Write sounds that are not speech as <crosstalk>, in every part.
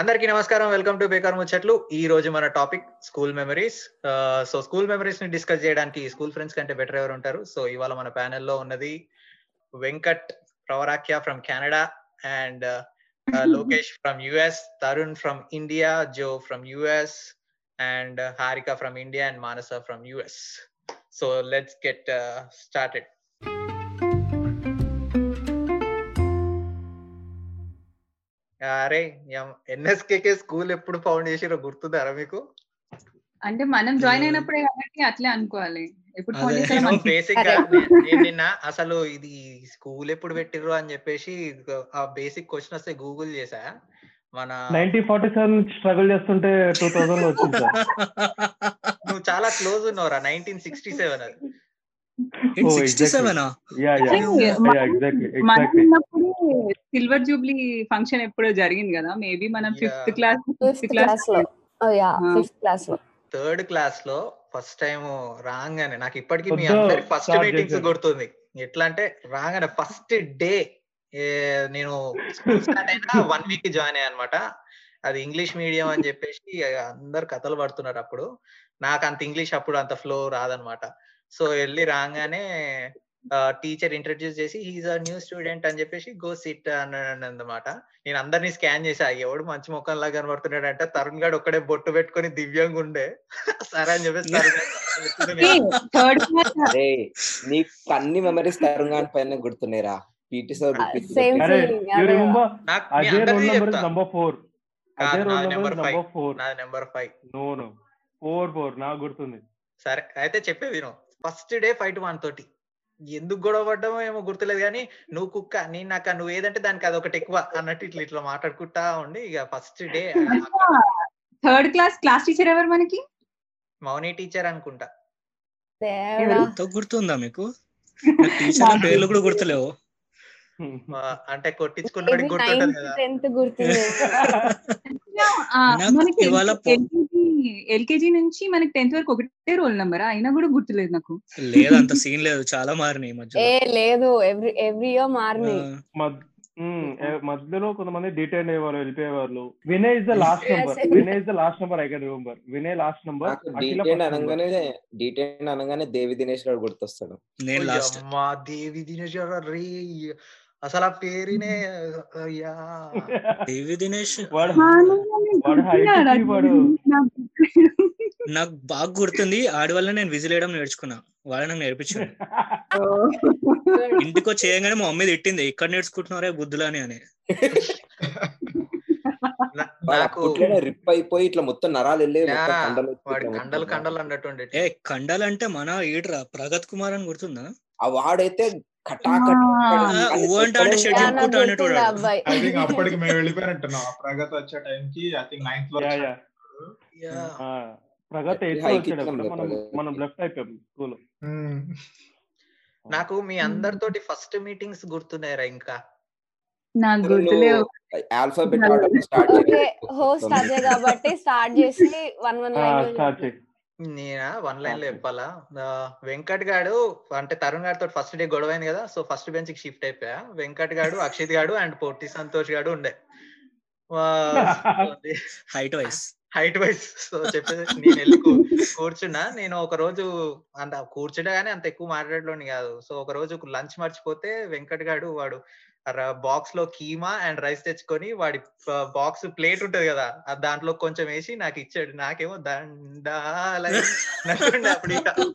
అందరికీ నమస్కారం. Welcome to బేకార్ ముచ్చట్లు ఈ రోజు మన topic school memories. So school మెమరీస్ని discuss చేయడానికి స్కూల్ ఫ్రెండ్స్ కంటే బెటర్ ఎవరు ఉంటారు? సో ఇవాళ మన ప్యానెల్లో ఉన్నది Venkat Pravarakhya from Canada and Lokesh from US Tarun from India Jo from US and Harika from India and Manasa from US so let's get started అరే NSKK school ఎప్పుడు found చేసిరో గుర్తుందారా మీకు? అంటే మనం జాయిన్ అయినప్పుడే కాబట్టి అట్లే అనుకోవాలి. బేసిక్గా నిన్న అసలు ఇది స్కూల్ ఎప్పుడు పెట్టిర్రు అని చెప్పేసి ఆ బేసిక్ క్వశ్చన్ వస్తే గూగుల్ చేసా మన నైన్టీన్ ఫార్టీ సెవెన్ స్ట్రగుల్ చేస్తుంటే టూ థౌసండ్ వచ్చింది నువ్వు చాలా క్లోజ్ ఉన్నావురా నైన్టీన్ సిక్స్టీ సెవెన్ అది. Oh, sixty seven? Silver jubilee function ఎప్పుడో జరిగింది కదా? మేబీ మనం Yeah. ఫిఫ్త్ క్లాస్ ఫిఫ్త్ క్లాస్లో. Yeah Ah. ఫిఫ్త్ క్లాస్లో. థర్డ్ క్లాస్లో ఫస్ట్ టైం రాగానే నాకు ఇప్పటికీ మీ అందరి ఫస్ట్ మీటింగ్స్. గుర్తుంది. ఎట్లా అంటే రాగానే ఫస్ట్ డే నేను స్కూల్ స్టార్ట్ అయినా వన్ వీక్ జాయిన్ అయ్యా అనమాట అది ఇంగ్లీష్ మీడియం అని చెప్పేసి అందరు కథలు పడుతున్నారు అప్పుడు. నాకు అంత ఇంగ్లీష్ అప్పుడు అంత ఫ్లో రాదనమాట సో వెళ్ళి రాగానే టీచర్ ఇంట్రడ్యూస్ చేసి హీజ్ అ న్యూ స్టూడెంట్ అని చెప్పేసి గో సిట్ అన్నాడు అనమాట నేను అందరినీ స్కాన్ చేసా ఎవడు మంచి ముఖం లాగా కనబడుతున్నాడు అంటే తరుణ్ గాడు ఒక్కడే బొట్టు పెట్టుకొని దివ్యంగా ఉండే. <laughs> సరే అని చెప్పేసి నీకు అన్ని మెమరీస్ తరుణ్ పైన గుర్తున్నాయిరా. PT sir number four number five no no four four నాకు గుర్తుంది. సరే అయితే చెప్పేది విను. ఫస్ట్ డే ఫైట్ వన్ తోటి. ఎందుకు గొడవ పడ్డామో ఏమో గుర్తులేదు కానీ నువ్వు కుక్క నేను నాకు నువ్వు ఏదంటే దానికి అదొకటి ఎక్కువ అన్నట్టు ఇట్లా ఇట్లా మాట్లాడుకుంటా ఉండి ఇక first day third class class teacher ఎవరు మనకి? మౌని టీచర్ అనుకుంటా. ఎంత గుర్తుందా మీకు? <laughs> పేర్లు కూడా గుర్తులేవు. అంటే కొట్టించుకున్నవాడికి గుర్తుంటది కదా. <laughs> ఇవాళ ఎల్కేజీ నుంచి మనకి టెన్త్ వరకు ఒకటే రోల్ నెంబర్? అయినా కూడా గుర్తులేదు నాకు. లేదు అంత సీన్ లేదు. చాలా మారినాయి ఈ ఏ మధ్యలో లేదు. ఎవ్రీ ఎవ్రీ ఇయర్ మారిని ఆ, మద్- మ్మ్, ఏ- మధ్యలో కొంతమంది డిటైన్ అయ్యేవారు వెళ్ళిపోయేవారు Vinay is the last <laughs> number. Vinay is the last number I can remember. Vinay last number detain అనగానే డీటెయిన్ అనగానే దేవి దినేష్ గారు గుర్తొస్తాడు. నేను లాస్ట్. అమ్మా దేవి దినేష్ గారు రే అసలు ఆ పేరునే అయ్యా. దేవి దినేష్. నాకు బాగా గుర్తుంది. ఆడి వల్ల నేను విజిల్ వేయడం నేర్చుకున్నా. వాడు నాకు నేర్పించాడు. ఇంటికి వచ్చి చేయగానే మా మమ్మీ తిట్టింది. ఇక్కడ నేర్చుకుంటున్నారే బుద్ధులని అని. నాకు రిప్ అయిపోయి ఇట్లా మొత్తం నరాలు వెళ్ళి కండలు కండలు కండలు అన్నట్టుండే. ఏ కండాలంటే మన ఈడ్రా ప్రగత్ కుమార్ అని గుర్తుందా? ఆ వాడైతే అప్పటికి మేము వెళ్ళిపోయినట్టున్నాం ఆ ప్రగతి వచ్చే టైంకి ఐ థింక్ నైన్త్లో యా, యా. వచ్చినప్పుడు. యా. ఆ, ప్రగతి మనం లెఫ్ట్ అయిపోయాం స్కూల్ మ్మ్. నాకు మీ అందరితోటి ఫస్ట్ మీటింగ్స్ గుర్తున్నాయరా ఇంకా. నాకు గుర్తులేవు. ఆల్ఫాబెట్ ఆర్డర్ స్టార్ట్ హోస్ట్ అదే కాబట్టి స్టార్ట్ చేసి వన్ వన్ స్టార్ట్ చేయి. నేనా? వన్ లైన్లో చెప్పాలా? ఆ, వెంకట్ గాడు అంటే తరుణ్ గారితో ఫస్ట్ డే గొడవ అయింది కదా సో ఫస్ట్ బెంచ్కి షిఫ్ట్ అయిపోయా. వెంకట్ గాడు అక్షిత్ గాడు అండ్ పొట్టి సంతోష్ గాడు ఉండే. <laughs> Height wise. Height wise. So చెప్పేసి నేను వెళ్ళి కూ- కూర్చున్నా. నేను ఒక రోజు అంత కూర్చుంటే గానీ అంత ఎక్కువ మాట్లాడలోని కాదు. సో ఒక రోజు లంచ్ మర్చిపోతే వెంకట్ గాడు వాడు బాక్స్లో కీమా అండ్ రైస్ తెచ్చుకొని వాడి బాక్స్ ప్లేట్ ఉంటది కదా దాంట్లో కొంచెం వేసి నాకు ఇచ్చాడు. నాకేమో దండాలని అప్పుడు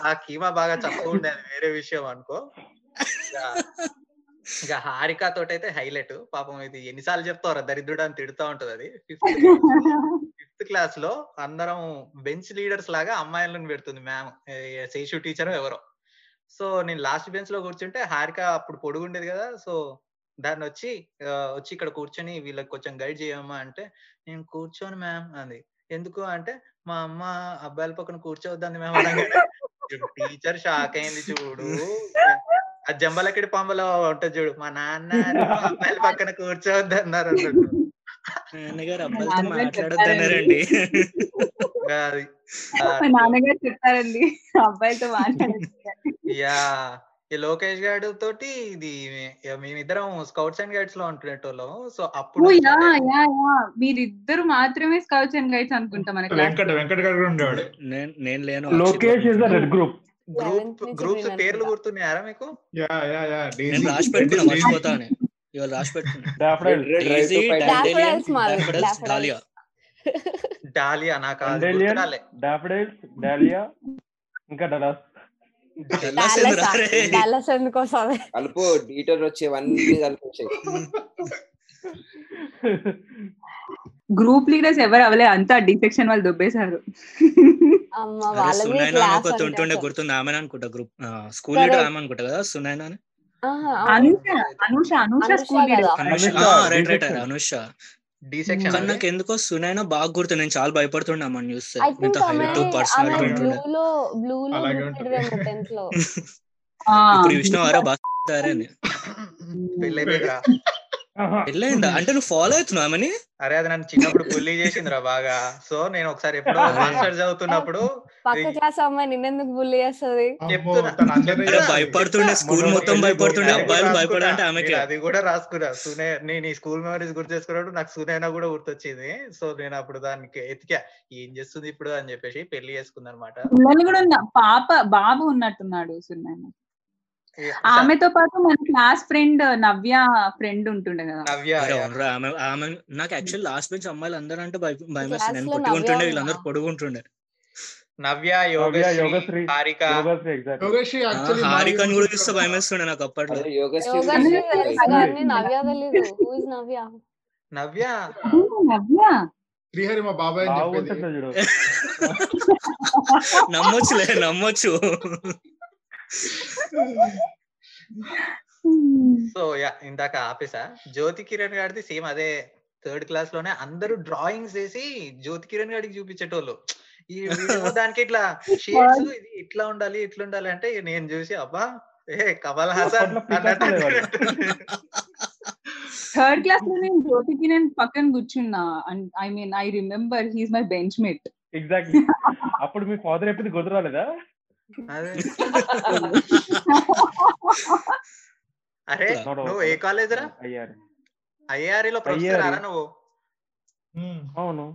ఆ కీమా బాగా చక్కగా ఉండేది వేరే విషయం అనుకో. ఇక- హారిక తోటైతే హైలైట్. పాపం ఇది ఎన్నిసార్లు చెప్తావరా దరిద్రుడు అని తిడుతూ ఉంటది అది. ఫిఫ్త్ ఫిఫ్త్ క్లాస్లో అందరం బెంచ్ లీడర్స్ లాగా అమ్మాయిలను పెడుతుంది మ్యామ్. శేషు టీచర్ ఎవరో. సో నేను లాస్ట్ బెంచ్లో కూర్చుంటే హారిక అప్పుడు పొడుగుండేది కదా సో దాన్ని వచ్చి వచ్చి ఇక్కడ కూర్చొని వీళ్ళకి కొంచెం గైడ్ చేయమ్మా అంటే నేను కూర్చోను మ్యామ్ అంది. ఎందుకు అంటే మా అమ్మ అబ్బాయిల పక్కన కూర్చోవద్దంది మ్యామ్ టీచర్ షాక్ అయింది చూడు. ఆ జంబలకిడి పంబలో ఉంటది చూడు. మా నాన్న అబ్బాయిల పక్కన కూర్చోవద్దు అన్నారు అన్నట్టు నాన్నగారు అబ్బాయిలతో మాట్లాడొద్దన్నారండి. మా నాన్నగారు చెప్తారండి అబ్బాయితో మాట్లాడారు యా ఈ లోకేష్ గారు తోటి ఇది మేమిద్దరం స్కౌట్స్ అండ్ గైడ్స్లో ఉంటున్నట్టోళ్ళం సో అప్పుడు ఓ యా యా యా. మీరిద్దరు మాత్రమే స్కౌట్స్ అండ్ గైడ్స్ అనుకుంటా మన క్లాస్ వెంకట వెంకట గారు ఉండేవాడు. నేను లేను Lokesh is red group. Group 11th నుంచి గ్రూప్స్ పేర్లు. గుర్తున్నాయారా మీకు? యా యా యా నేను రాసి పెట్టుకున్నా మర్చిపోతా అని ఇవాళ రాసి పెట్టుకున్నా మాది, డాఫోడిల్స్ daffodils. డాలియా నాకు డాఫ్రైల్స్ డాలియా ఇంకా డలాస్. డల్లాస్ ఎందుకురా రే? డాలస్ ఎందుకు వస్తుంది కలుపు డీటెయిల్ వచ్చేవన్నీ కలిపి వచ్చాయి గ్రూప్ లీడర్స్ ఎవరు అవలే అంతా డి సెక్షన్ వాళ్ళు దొబ్బేశారు సునైనా గుర్తుంది ఆమె అనుకుంటా గ్రూప్ స్కూల్. లీడర్ ఆమె అనుకుంటా కదా Sunaina. Anusha Anusha school leader. Right right. Anusha. D section కానీ నాకు ఎందుకో సునైనా బాగా గుర్తు నేను చాలా చూస్తే ఐ థింక్ ఇంత ఆమె పర్సనాలిటీ ఉంటుండే. బ్లూ లో టెన్త్లో. <laughs> ఇప్పుడు చూసిన వారా బాగా అని. పెళ్ళైపోయిందిరా. పెళ్ళైందా అంటే నువ్వు ఫాలో అవుతున్నావు ఆమెని అరే అది నన్ను చిన్నప్పుడు బుల్లీ చేసిందిరా బాగా. సో నేను ఒకసారి ఎప్పుడో అరే. మాస్టర్ చదువుతున్నప్పుడు పక్క క్లాస్ అమ్మాయి నిన్నెందుకు బుల్లి చేస్తుంది? భయపడుతుండే స్కూల్ మొత్తం భయపడుతుండే అబ్బాయిలు. భయపడాలంటే ఆమెకి. అది కూడా రాసుకున్నా. సునే నేను ఈ స్కూల్ మెమరీస్ గుర్తు చేసుకున్నప్పుడు నాకు సునైనా కూడా గుర్తొచ్చింది. సో నేను అప్పుడు దానికి ఎతికా ఏం చేస్తుంది ఇప్పుడు? అని చెప్పేసి పెళ్ళి చేసుకుంది అనమాట పిల్లలు కూడా పాప బాబు ఉన్నట్టున్నాడు సున్నాయన ఆమెతో పాటు మన క్లాస్ ఫ్రెండ్ నవ్య ఫ్రెండ్ ఉంటుండే కదా. నవ్య ఆమె ఆమె నాకు యాక్చువల్ లాస్ట్ బెంచ్ అమ్మాయిలు అందరూ అంటే భయ నేను నవ్య వీళ్ళందరూ? పొడుగుంటుండే. నవ్య యోగశ్రీ హారిక. యోగశ్రీ actually హారికని కూడా చూస్తే నాకు భయం వేస్తుండే నాకు అప్పట్లో. యోగశ్రీ నవ్య తెలీదు హూ ఇస్ నవ్య? నవ్య? నవ్య? శ్రీహరి మా బాబాయ్ అని చెప్పేది. నమ్మొచ్చులే నమ్మొచ్చు. సో యా ఇందాక ఆపేసా. జ్యోతి కిరణ్ గారిది సేమ్ అదే థర్డ్ క్లాస్లోనే అందరూ డ్రాయింగ్స్ వేసి జ్యోతి కిరణ్ గారికి చూపించేటోళ్ళు. ఈ దానికి ఇట్లా షేడ్స్ ఇది ఇట్లా ఉండాలి ఇట్లా ఉండాలి అంటే నేను చూసి అబ్బా ఏ కమల్ హాసన్. థర్డ్ క్లాస్లో నేను జ్యోతికి నేను పక్కన కూర్చున్నా. I mean I remember he's my bench mate exactly అప్పుడు మీ ఫాదర్ ఎప్పుడు గుర్తు రాలేదా అదే. అరే నువ్వు. ఏ కాలేజ్ రా? అయ్యారు ఐఆర్ఈ లో ప్రొఫెసర్. ఆరా నువ్వు. అవును.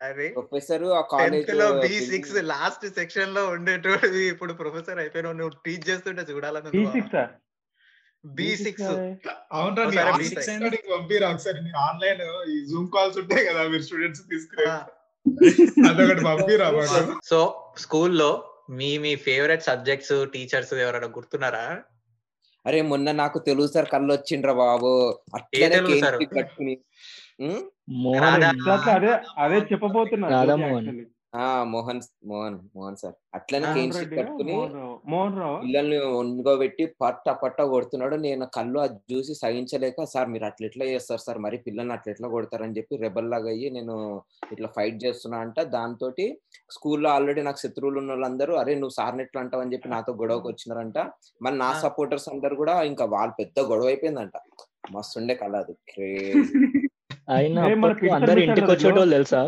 అరే. ప్రొఫెసర్ ఆ టెన్త్ కాలేజ్లో బి సిక్స్ లాస్ట్ సెక్షన్లో ఉండేటోడు ఇప్పుడు ప్రొఫెసర్ అయిపోయినావు. నువ్వు టీచ్ చేస్తుంటే చూడాలని బి సిక్స్ బి సిక్స్ అవునరా B6 స్టడీకి పంపిరా ఒకసారి. నీ ఆన్లైన్ ఈ జూమ్ కాల్స్ ఉంటాయి కదా మీరు స్టూడెంట్స్ తీసుకురే అదొకటి పంపిరా సో స్కూల్లో మీ మీ ఫేవరెట్ సబ్జెక్ట్స్ టీచర్స్ ఎవరైనా గుర్తున్నారా? అరే మొన్న నాకు తెలుగు సార్ కళ్ళు వచ్చిండ్రా బాబు అట్లనే అదే అదే చెప్పబోతున్నా మోహన్. మోహన్ మోహన్ మోహన్ సార్. అట్లనే కేంచి రెడ్డి, కట్టుకుని పిల్లల్ని ఒంగోబెట్టి పట్ట పట్ట కొడుతున్నాడు. నేను కళ్ళు అది చూసి సహించలేక సార్ మీరు అట్లా ఎట్లా చేస్తారు సార్? మరి పిల్లల్ని అట్లా ఎట్లా కొడతారని చెప్పి రెబల్ లాగా అయ్యి నేను ఇట్లా ఫైట్ చేస్తున్నా అంట. దాంతో స్కూల్లో ఆల్రెడీ నాకు శత్రువులు ఉన్న వాళ్ళందరూ అరే నువ్వు సార్ని ఎట్లా అంటావు అని చెప్పి నాతో గొడవకు వచ్చినారంట. మరి నా. సపోర్టర్స్ అందరు కూడా ఇంకా వాళ్ళు పెద్ద గొడవ అయిపోయిందంట. మస్తుండే కళ అది. క్రేజ్ పిక్చర్ అందరు ఇంటికి వచ్చేటోళ్ళు తెలుసా?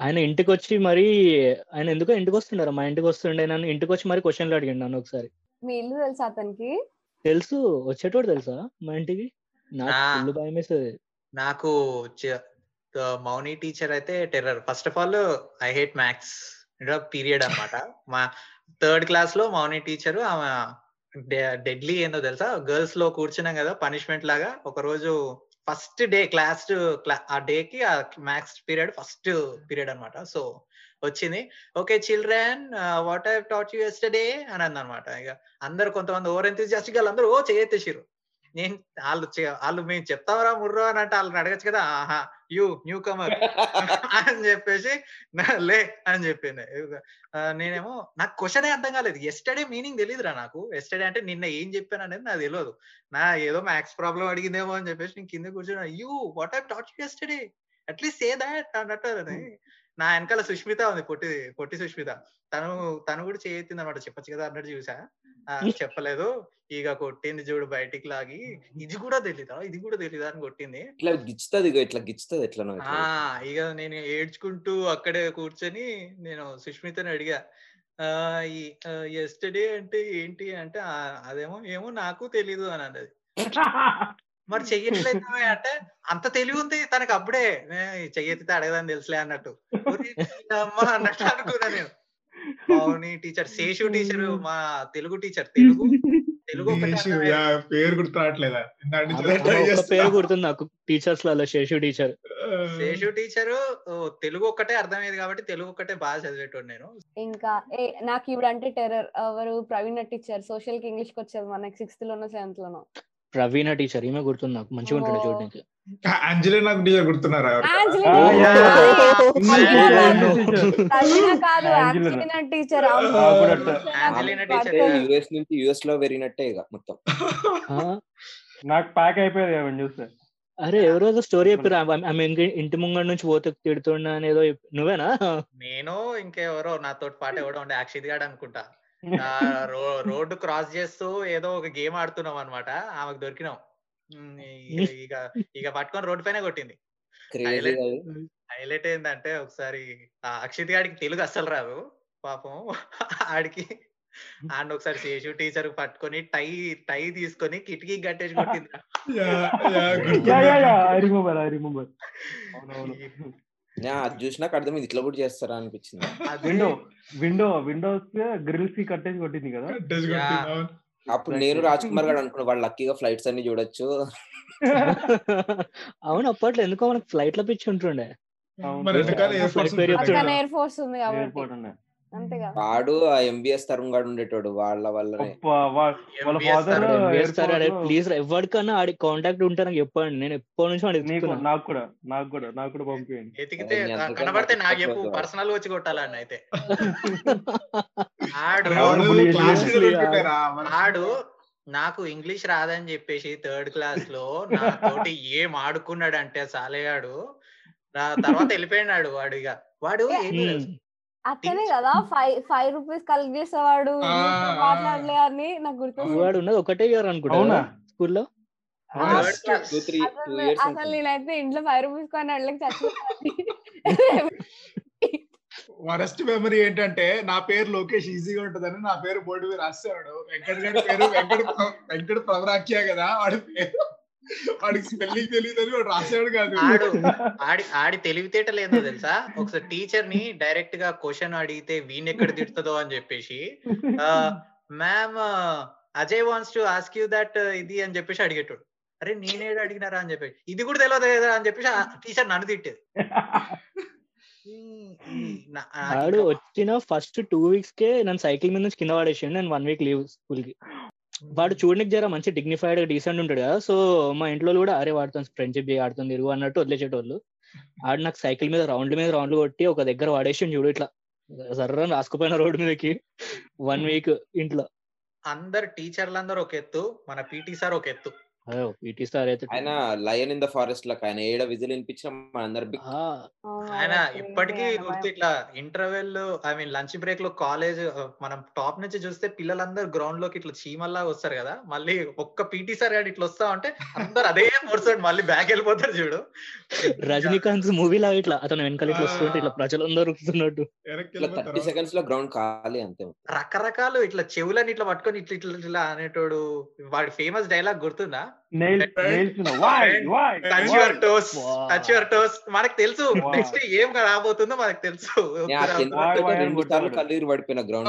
ఆయన ఇంటికి వచ్చి మరి ఆయన ఎందుకో ఇంటికి వస్తుండారు మా ఇంటికి వస్తుండే నన్ను ఇంటికి వచ్చి మరి క్వశ్చన్లు అడిగాడు నన్ను ఒకసారి. మీ ఇల్లు తెలుసా అతనికి? తెలుసు వచ్చేటోడు తెలుసా మా ఇంటికి? నాకు ఆ. భయం వేస్తుంది నాకు చ- మౌని టీచర్ అయితే terror first of all I hate maths period అన్నమాట. మా థర్డ్ క్లాస్లో మౌని టీచర్ ఆమె డెడ్లీ ఏందో తెలుసా? గర్ల్స్లో కూర్చున్నాం కదా పనిష్మెంట్ లాగా. ఒక రోజు ఫస్ట్ డే క్లాస్ ఆ డే కి ఆ మ్యాథ్స్ పీరియడ్ ఫస్ట్ పీరియడ్ అన్నమాట. సో వచ్చింది. Okay children what I taught you yesterday అని అందనమాట ఇక అందరు కొంతమంది ఓవర్ ఎంతూజియాస్టిక్ వాళ్ళందరూ ఓ చేయెత్తేసిరు నేను వాళ్ళు వాళ్ళు మేము చెప్తామరా ముర్రో అని అంటే వాళ్ళని అడగచ్చు కదా ఆహా యూ న్యూ కమర్ <laughs> అని చెప్పేసి "నా- లే అని చెప్పింది. నేనేమో నాకు క్వశ్చన్ అర్థం కాలేదు. ఎస్టర్డే మీనింగ్ తెలియదురా నాకు. ఎస్టర్డే అంటే నిన్న ఏం చెప్పాను అనేది నాకు తెలియదు నా ఏదో మ్యాథ్స్ ప్రాబ్లం అడిగిందేమో అని చెప్పేసి నేను కింద కూర్చున్నా. You what I taught you yesterday at least say that అన్నట్టు. నా వెనకాల సుష్మిత ఉంది పొట్టి పొట్టి సుష్మిత. తను తను కూడా చేయెత్తింది అనమాట చెప్పొచ్చు కదా అన్నట్టు చూసా. <laughs> చెప్పలేదు. ఇక కొట్టింది చూడు బయటికి లాగి. <laughs> ఇది కూడా తెలీదా? ఇది కూడా తెలీదా అని కొట్టింది. ఇట్లా గిచ్చుతుంది ఇట్లా గిచ్చుతుంది ఎట్లనో ఆ ఇక నేను ఏడ్చుకుంటూ అక్కడే కూర్చొని నేను సుష్మితని అడిగా. ఎస్టర్డే అంటే ఏంటి? అంటే "ఆ, అదేమో ఏమో నాకు తెలీదు అని అన్నది. <laughs> మరి చెయ్యట్లేదు అంటే అంత తెలివి ఉంది తనకు అప్పుడే. "ఏ, చెయ్యెత్తితే అడగదని తెలుసులే అన్నట్టు. "ఒరే, అమ్మా అన్నట్టు అనుకున్నా నేను. అవుని టీచర్ శేషు టీచర్ మా తెలుగు టీచర్ తెలుగు. తెలుగు పేరు గుర్తు రావట్లేదా. పేరు గుర్తుంది నాకు టీచర్స్లలో శేషు టీచర్. శేషు టీచరు తెలుగు ఒక్కటే అర్థమయ్యేది కాబట్టి తెలుగు ఒక్కటే బాగా చదివేటోడు నేను. ఇంకా ఏ నాకు ఇప్పుడు అంటే టెర్రర్ ఎవరు ప్రవీణ టీచర్ సోషల్కి ఇంగ్లీష్కి వచ్చేది మనకి సిక్స్త్ లోనో సెవెంత్ లోనో. ప్రవీణ టీచర్ ఈమె గుర్తుంది నాకు. మంచిగా ఉంటుండే ఓ. చూడడానికి. అంజలి నాకు టీచర్. గుర్తున్నారా యుఎస్ నుంచి యుఎస్లో పెరిగినట్టే ఇక మొత్తం. నాకు ప్యాక్ అయిపోయేది అవన్నీ చూస్తే. అరే ఎవరో స్టోరీ చెప్పారు ఆమె ఇంటి- ముంగడి నుంచి పోతే తిడుతున్నా అని ఏదో చెప్ప- నువ్వేనా? నేను ఇంకెవరో నాతో పాటు ఎవడో ఉండే అక్షిత్ గాడు అనుకుంటా. రోడ్డు క్రాస్ చేస్తూ ఏదో ఒక గేమ్ ఆడుతున్నాం అనమాట ఆమెకు దొరికినాం. ఇక ఇక పట్టుకొని రోడ్డు పైన కొట్టింది. హైలైట్ ఏంటంటే ఒకసారి అక్షిత్ గాడికి తెలుగు అస్సలు రాదు. పాపం ఆడికి ఆడిని ఒకసారి శేషు టీచర్ పట్టుకొని టై టై తీసుకొని కిటికీ కట్టేసి కొట్టింది. అది చూసినాక అర్థమైంది ఇట్లా కూడా చేస్తారా అనిపించింది. విండో విండో విండోస్ గ్రిల్స్ కట్టేసి కొట్టింది కదా. అప్పుడు నేను రాజ్ కుమార్ గారు అనుకున్నా వాళ్ళు లక్కీగా ఫ్లైట్స్ అన్ని చూడొచ్చు. <laughs> అవును అప్పట్లో ఎందుకో మనకు ఫ్లైట్లో పిచ్చి ఉంటుండే. ఎయిర్ ఫోర్స్ ఉంది కాబట్టి. వాడు ఆ ఎంబీఎస్ తరుణ్ గాడు ఉండేటోడు వాళ్ళ వల్లనే. అబ్బా, వా- వాళ్ళ MBS ఫాదర్ వేస్తారు అరే ప్లీజ్ ఎవరికన్నా ఆడి కాంటాక్ట్ ఉంటే నాకు చెప్పండి. నేను ఎప్పటి నుంచి వాడు నీకు కూడా నాకు కూడా నాకు కూడా పంపించండి ఎతికితే కనబడితే నాకు చెప్పు పర్సనల్ వచ్చి కొట్టాలని అయితే. <laughs> ఆడు నాకు ఇంగ్లీష్ రాదని చెప్పేసి థర్డ్ క్లాస్లో నాతోటి ఏం ఆడుకున్నాడంటే సాలేగాడు నా తర్వాత వెళ్ళిపోయినాడు వాడు ఇక. వాడు. <laughs> అతనే కదా ఫైవ్ ఫైవ్ రూపీస్ కలెక్ట్ చేసేవాడు మాట్లాడలే అని నాకు గుర్తు వాడు ఉన్నది ఒకటే ఇయర్ అనుకుంటా స్కూల్లో? అసలు ఇయర్స్ అసలు నేనైతే ఇంట్లో ఫైవ్ రూపీస్ కొని అడ్లకి చచ్చిపోయింది వరస్ట్ మెమరీ ఏంటంటే నా పేరు లోకేష్ ఈజీగా ఉంటదని నా పేరు బోర్డు మీద రాసేవాడు. వెంకట గారి పేరు వెంకట వెంకట ప్రవరాఖ్య కదా వాడి పేరు. వాడికి స్పెల్లింగ్ తెలియదని వాడు రాసేవాడు కాదు. ఆడు ఆడి ఆడి తెలివితేటలు ఏందో తెలుసా? ఒకసారి టీచర్ని డైరెక్ట్గా క్వశ్చన్ అడిగితే వీణ్ ఎక్కడ తిడుతుందో అని చెప్పేసి ma'am Ajay wants to ask you that ఇది అని చెప్పేసి అడిగేటోడు. అరే నేనేడు అడిగినారా అని చెప్పేసి ఇది కూడా తెలియదు కదా అని చెప్పేసి టీచర్ నన్ను తిట్టేది. వాడు వచ్చిన ఫస్ట్ టూ వీక్స్ కే నన్ను సైకిల్ మీద నుంచి కింద పడేసిండు. నేను వన్ వీక్ లీవ్ స్కూల్కి వాడు చూడనికి జర మంచి డిగ్నిఫైడ్ డీసెంట్ ఉంటాడు కదా. సో మా ఇంట్లో కూడా అరే వాడితో ఫ్రెండ్షిప్ ఆడుతుంది తిరుగు అన్నట్టు వదిలేసేటోళ్ళు. ఆడు నాకు సైకిల్ మీద రౌండ్ మీద రౌండ్లు కొట్టి ఒక దగ్గర వాడేసిండు చూడు ఇట్లా. సర్రని రాసుకుపోయిన రోడ్డు మీదకి. వన్ వీక్ ఇంట్లో. అందరు టీచర్లందరూ ఒక ఎత్తు మన పీటీ సార్ ఒక ఎత్తు. పీటీ సార్ అయితే ఆయన lion in the forest luck. ఆయన ఏడ విజిల్ వినిపించిన మనందరి ఆయన ఇప్పటికీ గుర్తు ఇట్లా ఇంటర్వెల్ ఐ మీన్ లంచ్ బ్రేక్లో కాలేజ్ మనం టాప్ నుంచి చూస్తే పిల్లలందరూ గ్రౌండ్లోకి ఇట్లా చీమల్లా వస్తారు కదా మళ్ళీ ఒక్క పీటీ సార్ గారు ఇట్లా వస్తా ఉంటే అందరు అదే మోర్సోడ్ మళ్ళీ బ్యాక్ వెళ్ళిపోతారు చూడు. రజనీకాంత్ మూవీ లాగా ఇట్లా అతను వెనకాల ఇట్లా వస్తుంటే ఇట్లా ప్రజలందరూ వెళ్ళిపోతారు. థర్టీ సెకండ్స్లో గ్రౌండ్ ఖాళీ అంతే. రకరకాలు ఇట్లా చెవులని ఇట్లా పట్టుకొని ఇట్లా ఇట్లా ఇట్లా అనేటోడు వాడి ఫేమస్ డైలాగ్ గుర్తుందా? Nail nails why why touch your toes. Touch your toes మనకు తెలుసు. నెక్స్ట్ ఏం రాబోతుందో మనకు తెలుసు. ఇరు పడిపోయిన గ్రౌండ్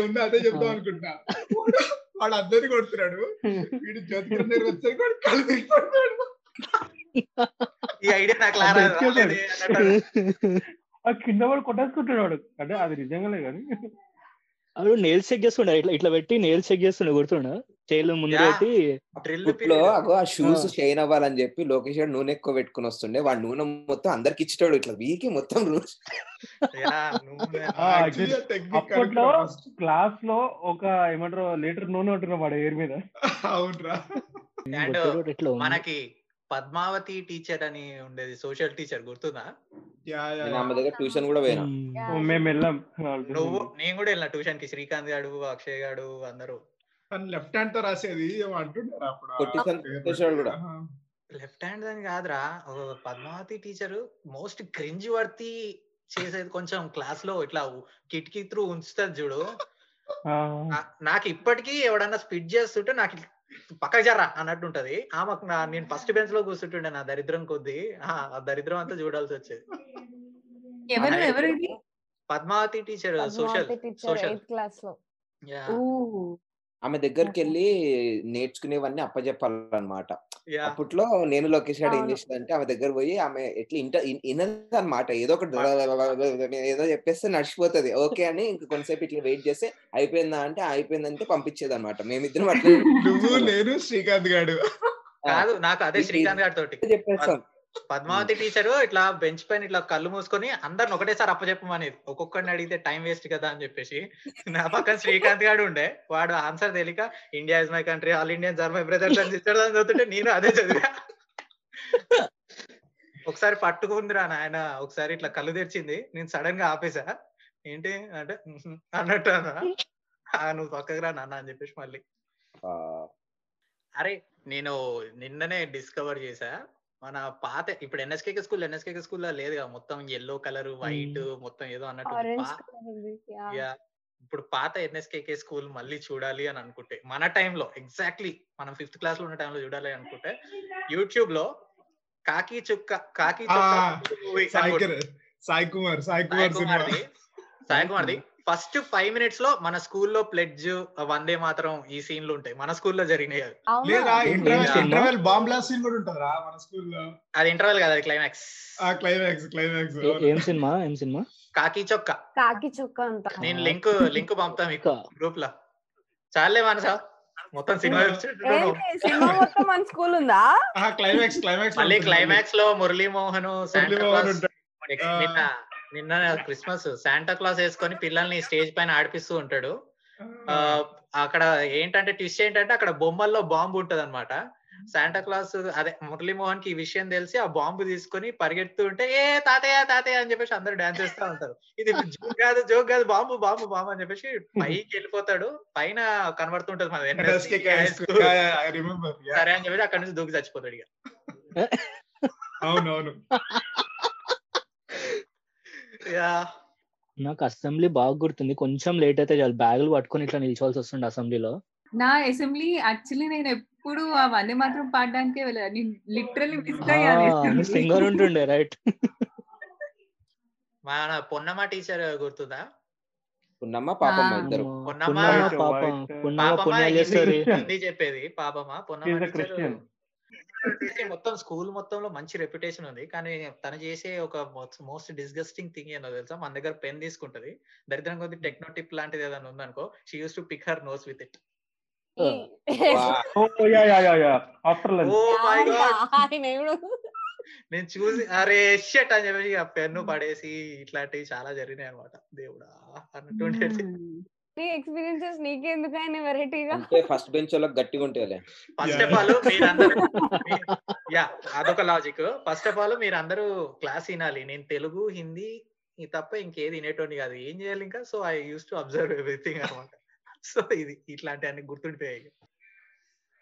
ఉంది అదే చెప్దాం అనుకుంటా. వాడు- వాడు అందరిని కొడుతున్నాడు వీడు దగ్గర వాడు కళ్ళు పడిపోయాడు. ఈ ఐడియా నాకు. రాలేదే అన్నట్టు. ఆ కింద వాడు కొట్టేసుకుంటున్నాడు అంటే అది నిజంగానే కానీ. అప్పుడు నేల్స్ చెక్ చేస్తుండే ఇట్లా ఇట్లా పెట్టి నేల్స్ చెక్ చేస్తుండే గుర్తుండ చైల్ ముందు. పెట్టి డ్రిల్లో అగో ఆ షూస్. షైన్ అవ్వాలని చెప్పి లోకేష్ గారు నూనె ఎక్కువ పెట్టుకుని వస్తుండే వాడు నూనె మొత్తం అందరికి ఇచ్చేటాడు ఇట్లా వీకి మొత్తం <laughs> అప్పట్లో. క్లాస్లో ఒక ఏమంటారు లీటర్ నూనె ఉంటున్నా వాడు ఎయిర్ మీద <laughs> అవునరా ఇట్లా. మనకి పద్మావతి టీచర్ అని ఉండేది సోషల్ టీచర్ గుర్తుందా? యా యా నేను ఆమె దగ్గర ట్యూషన్ కూడా మ్మ్. వెళ్ళాం నువ్వు నేను కూడా వెళ్ళిన ట్యూషన్కి శ్రీకాంత్ గాడు అక్షయ్ గాడు అందరూ. లెఫ్ట్ హ్యాండ్తో రాసేది కూడా. లెఫ్ట్ హ్యాండ్ అని కాదురా. ఒక Padmavati teacher most cringe worthy చేసేది కొంచెం క్లాస్లో ఇట్లా కిటికీ త్రూ ఉంచుతుంది చూడు. నాకు ఇప్పటికీ ఎవడన్నా స్పిడ్ చేస్తుంటే నాకు పక్కకు జర్రా అన్నట్టు ఉంటది ఆమెకు నా నేను ఫస్ట్ బెంచ్లో కూర్చుంటుండే నా దరిద్రం కొద్దీ. ఆ ఆ దరిద్రం అంతా చూడాల్సి వచ్చేది. ఎవరు. ఎవరు ఇది? Padmavati teacher social social. క్లాస్లో ఊ. ఆమె దగ్గరికి వెళ్ళి నేర్చుకునేవన్నీ అప్పచెప్పాలన్నమాట అప్పట్లో నేను లోకేష్ గారు ఏం. చేసిందంటే ఆమె దగ్గర పోయి ఆమె ఎట్లా ఇంట ఇనదు అనమాట ఏదో ఒకటి ఏదో చెప్పేస్తే నడిచిపోతది ఓకే అని ఇంకా కొంతసేపు ఇట్లా వెయిట్ చేస్తే అయిపోయిందా అంటే అయిపోయిందంటే పంపించేది అనమాట మేమిద్దరం అట్లా నువ్వు నేను శ్రీకాంత్ గాడు కాదు నాకు అదే శ్రీకాంత్ గారి తోటి చెప్పేస్తాం పద్మావతి టీచర్ ఇట్లా బెంచ్ పైన ఇట్లా కళ్ళు మూసుకొని అందరిని ఒకటేసారి అప్పచెప్పమనేది. ఒక్కొక్కరిని అడిగితే టైం వేస్ట్ కదా అని చెప్పేసి. నా పక్కన శ్రీకాంత్ గాడు ఉండే. వాడు ఆన్సర్ తెలియక India is my country all Indians are my brothers అని చదువుతుంటే నేను అదే చదివా. ఒకసారి పట్టుకుందిరా నాయన ఒకసారి ఇట్లా కళ్ళు తెరిచింది. నేను సడన్గా ఆపేసా. ఏంటి? అంటే అన్నట్టు అన్నా. "ఆ, నువ్వు పక్కకు రా నాన్న అని చెప్పేసి మళ్ళీ. అరే నేను నిన్ననే డిస్కవర్ చేసా. మన పాత ఇప్పుడు ఎన్ఎస్కే స్కూల్ ఎన్ఎస్కే స్కూల్ లేదు కదా మొత్తం ఎల్లో కలర్ వైట్ మొత్తం ఏదో అన్నట్టు ఇప్పుడు పాత ఎన్ఎస్కేకే స్కూల్ మళ్ళీ చూడాలి అని అనుకుంటే మన టైంలో ఎగ్జాక్ట్లీ మనం ఫిఫ్త్ క్లాస్లో ఉన్న టైంలో చూడాలి అనుకుంటే యూట్యూబ్లో కాకి చుక్క కాకి చుక్క సాయి కుమార్ సాయి సాయి కుమార్ సాయి కుమార్ది. ఫస్ట్ ఫైవ్ మినిట్స్లో మన స్కూల్లో ప్లెడ్జ్ వందే మాత్రం ఈ సీన్లు ఉంటాయి. మన స్కూల్లో జరిగినాయి అవి. అవునా? లేదా interval Yeah. Interval bomb blast scene కూడా ఉంటుందిరా మన స్కూల్లో? అది ఇంటర్వెల్ కదా అది క్లైమాక్స్ ఆ క్లైమాక్స్ క్లైమాక్స్ ఏ- సినిమా? ఏం సినిమా? కాకి చొక్క. కాకి చుక్క అంట. నేను లింక్ లింక్ పంపుతా మీకు గ్రూప్లో చాలే మనసా. మొత్తం సినిమా మొత్తం మన స్కూల్ ఉందా? ఆ క్లైమాక్స్ క్లైమాక్స్ మళ్ళీ క్లైమాక్స్లో మురళీ మోహన్ నిన్న క్రిస్మస్. శాంటా క్లాస్ వేసుకొని పిల్లల్ని స్టేజ్ పైన ఆడిపిస్తూ ఉంటాడు. ఆ, అక్కడ ఏంటంటే ట్విస్ట్ ఏంటంటే అక్కడ బొమ్మల్లో బాంబు ఉంటది అనమాట శాంటా క్లాస్ అదే మురళీ మోహన్కి ఈ విషయం తెలిసి ఆ బాంబు తీసుకొని పరిగెడుతూ ఉంటే ఏ తాతయ్య తాతయ్య అని చెప్పేసి అందరూ డాన్స్ చేస్తా ఉంటారు. ఇది జోక్ కాదు జోక్ కాదు బాంబు బాంబు బాంబు అని చెప్పేసి పైకి వెళ్ళిపోతాడు. పైన కనబడుతుంటది మన సరే అని చెప్పేసి అక్కడ నుంచి దూకి చచ్చిపోతాడు ఇక. <laughs> అవునవును. నాకు అసెంబ్లీ బాగా గుర్తుంది. కొంచెం లేట్ అయితే చాలు. బ్యాగులు పట్టుకొని ఇట్లా నిల్చోవాల్సి వస్తుండే అసెంబ్లీలో. నా అసెంబ్లీ యాక్చువల్లీ నేను ఎప్పుడు అవన్నీ మాత్రం పాడడానికే వెళ్ళాను నేను లిటరలీ మిస్ అయ్యాను సింగర్ ఉంటుండే రైట్ మన పొన్నమ్మ టీచర్ గుర్తుందా? ఉన్నమ్మ పాపమ్మ ఆ. ఇద్దరు. పొన్నమ్మ పున్నమ్మ. పున్నమ్మ పాపమ్మ పుణ్యాలు చెప్పేది. పాపమ్మ పొన్నమ్మ మొత్తం స్కూల్ మొత్తంలో మంచి రెప్యుటేషన్ ఉంది. కానీ తను చేసే ఒక మోస్ట్ డిస్గస్టింగ్ థింగ్ ఏందో తెలుసా? మన దగ్గర పెన్ తీసుకుంటది. దరిద్రం కొద్ది టెక్నో టిప్ లాంటిది ఏదైనా ఉందనుకో she used to pick her nose with it Oh? నేను చూసి అరే షట్ అని చెప్పేసి ఆ పెన్ను పడేసి ఇట్లాంటివి చాలా జరిగినాయి అనమాట దేవుడా అన్నట్టు ఉండేది నీ ఎక్స్పీరియన్సెస్ నీకెందుకు ఆయన వెరైటీగా? అంటే ఫస్ట్ బెంచ్ వాళ్ళకి గట్టిగా ఉంటాయి ఫస్ట్. ఆఫ్ ఆల్ మీరందరూ <laughs> యా అదొక లాజిక్ ఫస్ట్ ఆఫ్ ఆల్ మీరందరూ క్లాస్ వినాలి. నేను తెలుగు హిందీ ఈ తప్ప ఇంకేది వినేటోని కాదు. ఏం చేయాలి ఇంకా? So I used to observe everything అనమాట. సో ఇది ఇట్లాంటి అన్ని గుర్తుండిపోయాయి.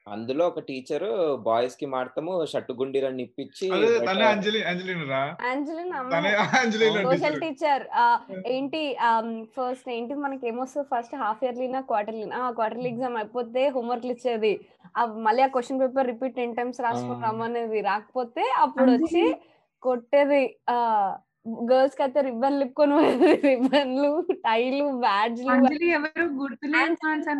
అందులో ఒక టీచర్ బాయ్స్కి మాడతాము షట్టు గుండీరని ఇప్పించి అదే బయట- తనే అంజలి అంజలిన్ రా అంజలిన్ తనే అమ్మాయి అంజలిన్ సోషల్ టీచర్. ఏంటి ఫస్ట్ ఏంటి మనకి ఏమొస్తుంది ఫస్ట్ హాఫ్ ఇయర్లీ నా క్వార్టర్లీ ఆ క్వార్టర్లీ ఎగ్జామ్ అయిపోతే హోంవర్క్ ఇచ్చేది. మళ్ళీ ఆ question paper repeat ten times రాసుకొని. రమ్మనేది రాకపోతే అప్పుడు వచ్చి కొట్టేది. ఆ గర్ల్స్కి అయితే రిబ్బన్ లిప్పుకొని రిబ్బన్లు టైలు బ్యాడ్జ్లు అంజలి ఎవరు? గుర్తులేదు ఉంటుంది.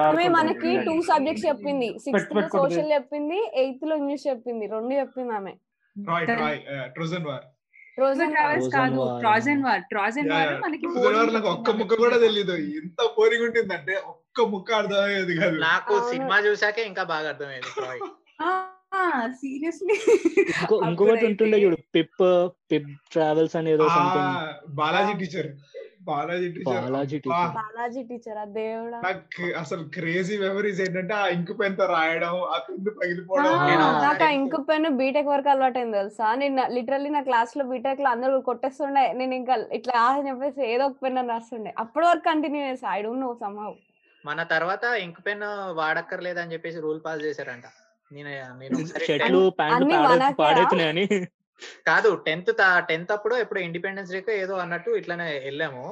ఉంటుంది. మనకి టూ సబ్జెక్ట్స్ చెప్పింది. సిక్స్త్లో. సోషల్ చెప్పింది. ఎయిత్లో ఇంగ్లీష్ చెప్పింది. రెండు చెప్పింది ఆమె. రాయ్ రాయ్ ట్రోజన్ వార్ రోజన్ ట్రావెల్స్ Trojan కాదు. War. Trojan war Trojan war మనకి ట్రోజన్ వార్ నాకు ఒక్క ముక్క కూడా తెలియదు ఎంత బోరింగ్ ఉంటుందంటే ఒక్క ముక్క అర్థమయ్యేది కాదు. నాకు. సినిమా చూసాకే ఇంకా బాగా అర్థమైంది సీరియస్లీ. ఇంకో <laughs> ఇంకొకటి ఉంటుండే చూడు పిప్ పిప్ travels something Balaji teacher. Balaji teacher. Balaji teacher. Balaji teacher ఆ దేవుడా. నాకు అసలు క్రేజీ మెమరీస్ ఏంటంటే ఆ ఇంకు పెన్తో రాయడం ఆ పెన్ను పగిలిపోవడం. నాకు ఆ ఇంకు పెన్ బీటెక్ వరకు అలవాటైంది తెలుసా? నేను లిటరల్లీ నా క్లాస్లో బీటెక్లో అందరూ కొట్టేస్తుండే. నేను ఇంకా ఇట్లా ఆ అని చెప్పేసి ఏదో ఒక పెన్ అని రాస్తుండే. అప్పటి వరకు కంటిన్యూ చేసా. ఐ డోంట్ నో సమ్హౌ మన తర్వాత ఇంక్ పెన్ వాడక్కర్లేదని చెప్పేసి రూల్ పాస్ చేశారంట. షర్ట్లు ప్యాంట్లు కాదు టెన్త్ టెన్త్ అప్పుడు ఎప్పుడు ఇండిపెండెన్స్ డేకి ఏదో అన్నట్టు ఇట్లానే వెళ్ళాము.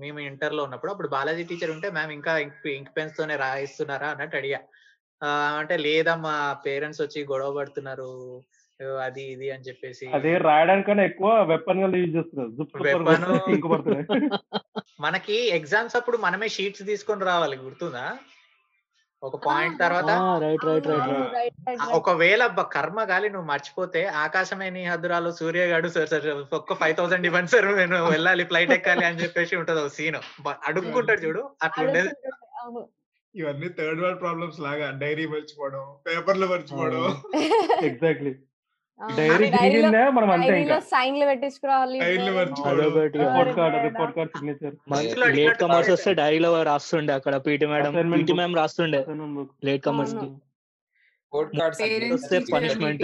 మేము ఇంటర్లో ఉన్నప్పుడు అప్పుడు బాలాజీ టీచర్ ఉంటే మ్యామ్ ఇంకా ఇంక్ పెన్స్ తోనే రాయిస్తున్నారా అన్నట్టు అడిగా. అంటే లేదమ్మా పేరెంట్స్ వచ్చి గొడవ పడుతున్నారు అది ఇది అని చెప్పేసి. అదే రాయడానికన్నా ఎక్కువ వెపన్ యూజ్ చేస్తున్నారు. <laughs> మనకి ఎగ్జామ్స్ అప్పుడు మనమే షీట్స్ తీసుకొని రావాలి గుర్తుందా? ఒక పాయింట్ తర్వాత రైట్. ఒకవేళ కర్మ గాలి నువ్వు మర్చిపోతే ఆకాశమే నీ హద్దురాలు సూర్య గాడు సార్ సార్ ఒక్క ఫైవ్ థౌసండ్ ఇవ్వండి సార్ నేను వెళ్ళాలి ఫ్లైట్ ఎక్కాలి అని చెప్పేసి ఉంటది ఒక సీన్ అడుక్కుంటాడు చూడు అట్లా ఉండేది. అడుగుతుంటే, అవును. ఇవన్నీ థర్డ్ వరల్డ్ ప్రాబ్లమ్స్ లాగా డైరీ మర్చిపోవడం పేపర్లు మర్చిపోవడం. ఎగ్జాక్ట్లీ. <laughs> డైరీ డైరీలో దిగిందే మనం అంతే డైరీలో ఇంకా. సైన్లు పెట్టించుకురావాలి టైర్లు మర్చిపోవడం అదొకటి report card report card signature మనసులో లేట్ కమర్స్. వస్తే డైరీలో రాస్తుండే అక్కడ పీటీ మేడం పీటీ. మ్యామ్ రాస్తుండే. లేట్ కమర్స్కి. వస్తే punishment.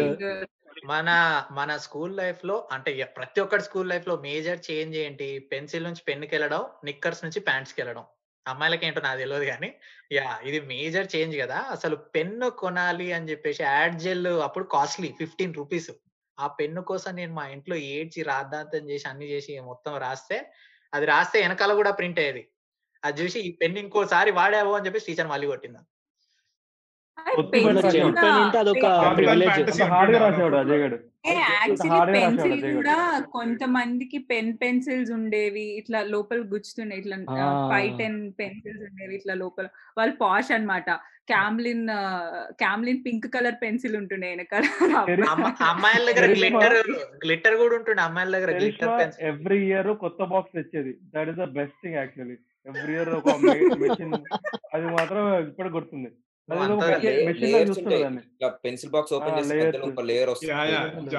మన మన స్కూల్ లైఫ్లో అంటే ప్రతి ఒక్కటి స్కూల్ లైఫ్లో మేజర్ చేంజ్ ఏంటి? పెన్సిల్ నుంచి పెన్కి వెళ్ళడం నిక్కర్స్ నుంచి ప్యాంట్స్కి వెళ్ళడం. అమ్మాయిలకి ఏంటో నాకు తెలియదు కానీ యా ఇది మేజర్ చేంజ్ కదా అసలు పెన్ను కొనాలి అని చెప్పేసి యాడ్ జెల్ అప్పుడు కాస్ట్లీ ఫిఫ్టీన్ రూపీస్. ఆ పెన్ను కోసం నేను మా ఇంట్లో ఏడ్చి రాద్దాంతం చేసి అన్ని చేసి మొత్తం రాస్తే అది రాస్తే వెనకాల కూడా ప్రింట్ అయ్యేది. అది చూసి ఈ పెన్ ఇంకోసారి వాడావు అని చెప్పేసి టీచర్ మళ్ళీ కొట్టిందా కొంతమందికి పెన్ పెన్సిల్స్ ఉండేవి ఇట్లా లోపల గుచ్చుతుండే ఇట్లా. ఫైవ్ టెన్ పెన్సిల్స్ ఉండేవి ఇట్లా లోపల. వాళ్ళు పాష్ అన్నమాట. Camlin Camlin pink colour pencil ఉంటుండే వెనకాల. అమ్మాయిల దగ్గర గ్లిట్టర్ గ్లిట్టర్ కూడా ఉంటుండే అమ్మాయిల దగ్గర గ్లిట్టర్ ఎవ్రీ ఇయర్ కొత్త బాక్స్ తెచ్చేది. That is the best thing actually every year ఒక మెషిన్ అది మాత్రం ఇప్పుడు గుర్తుంది. Pencil box open. మధ్యలో ఒక లేయర్ యా యా వస్తుంది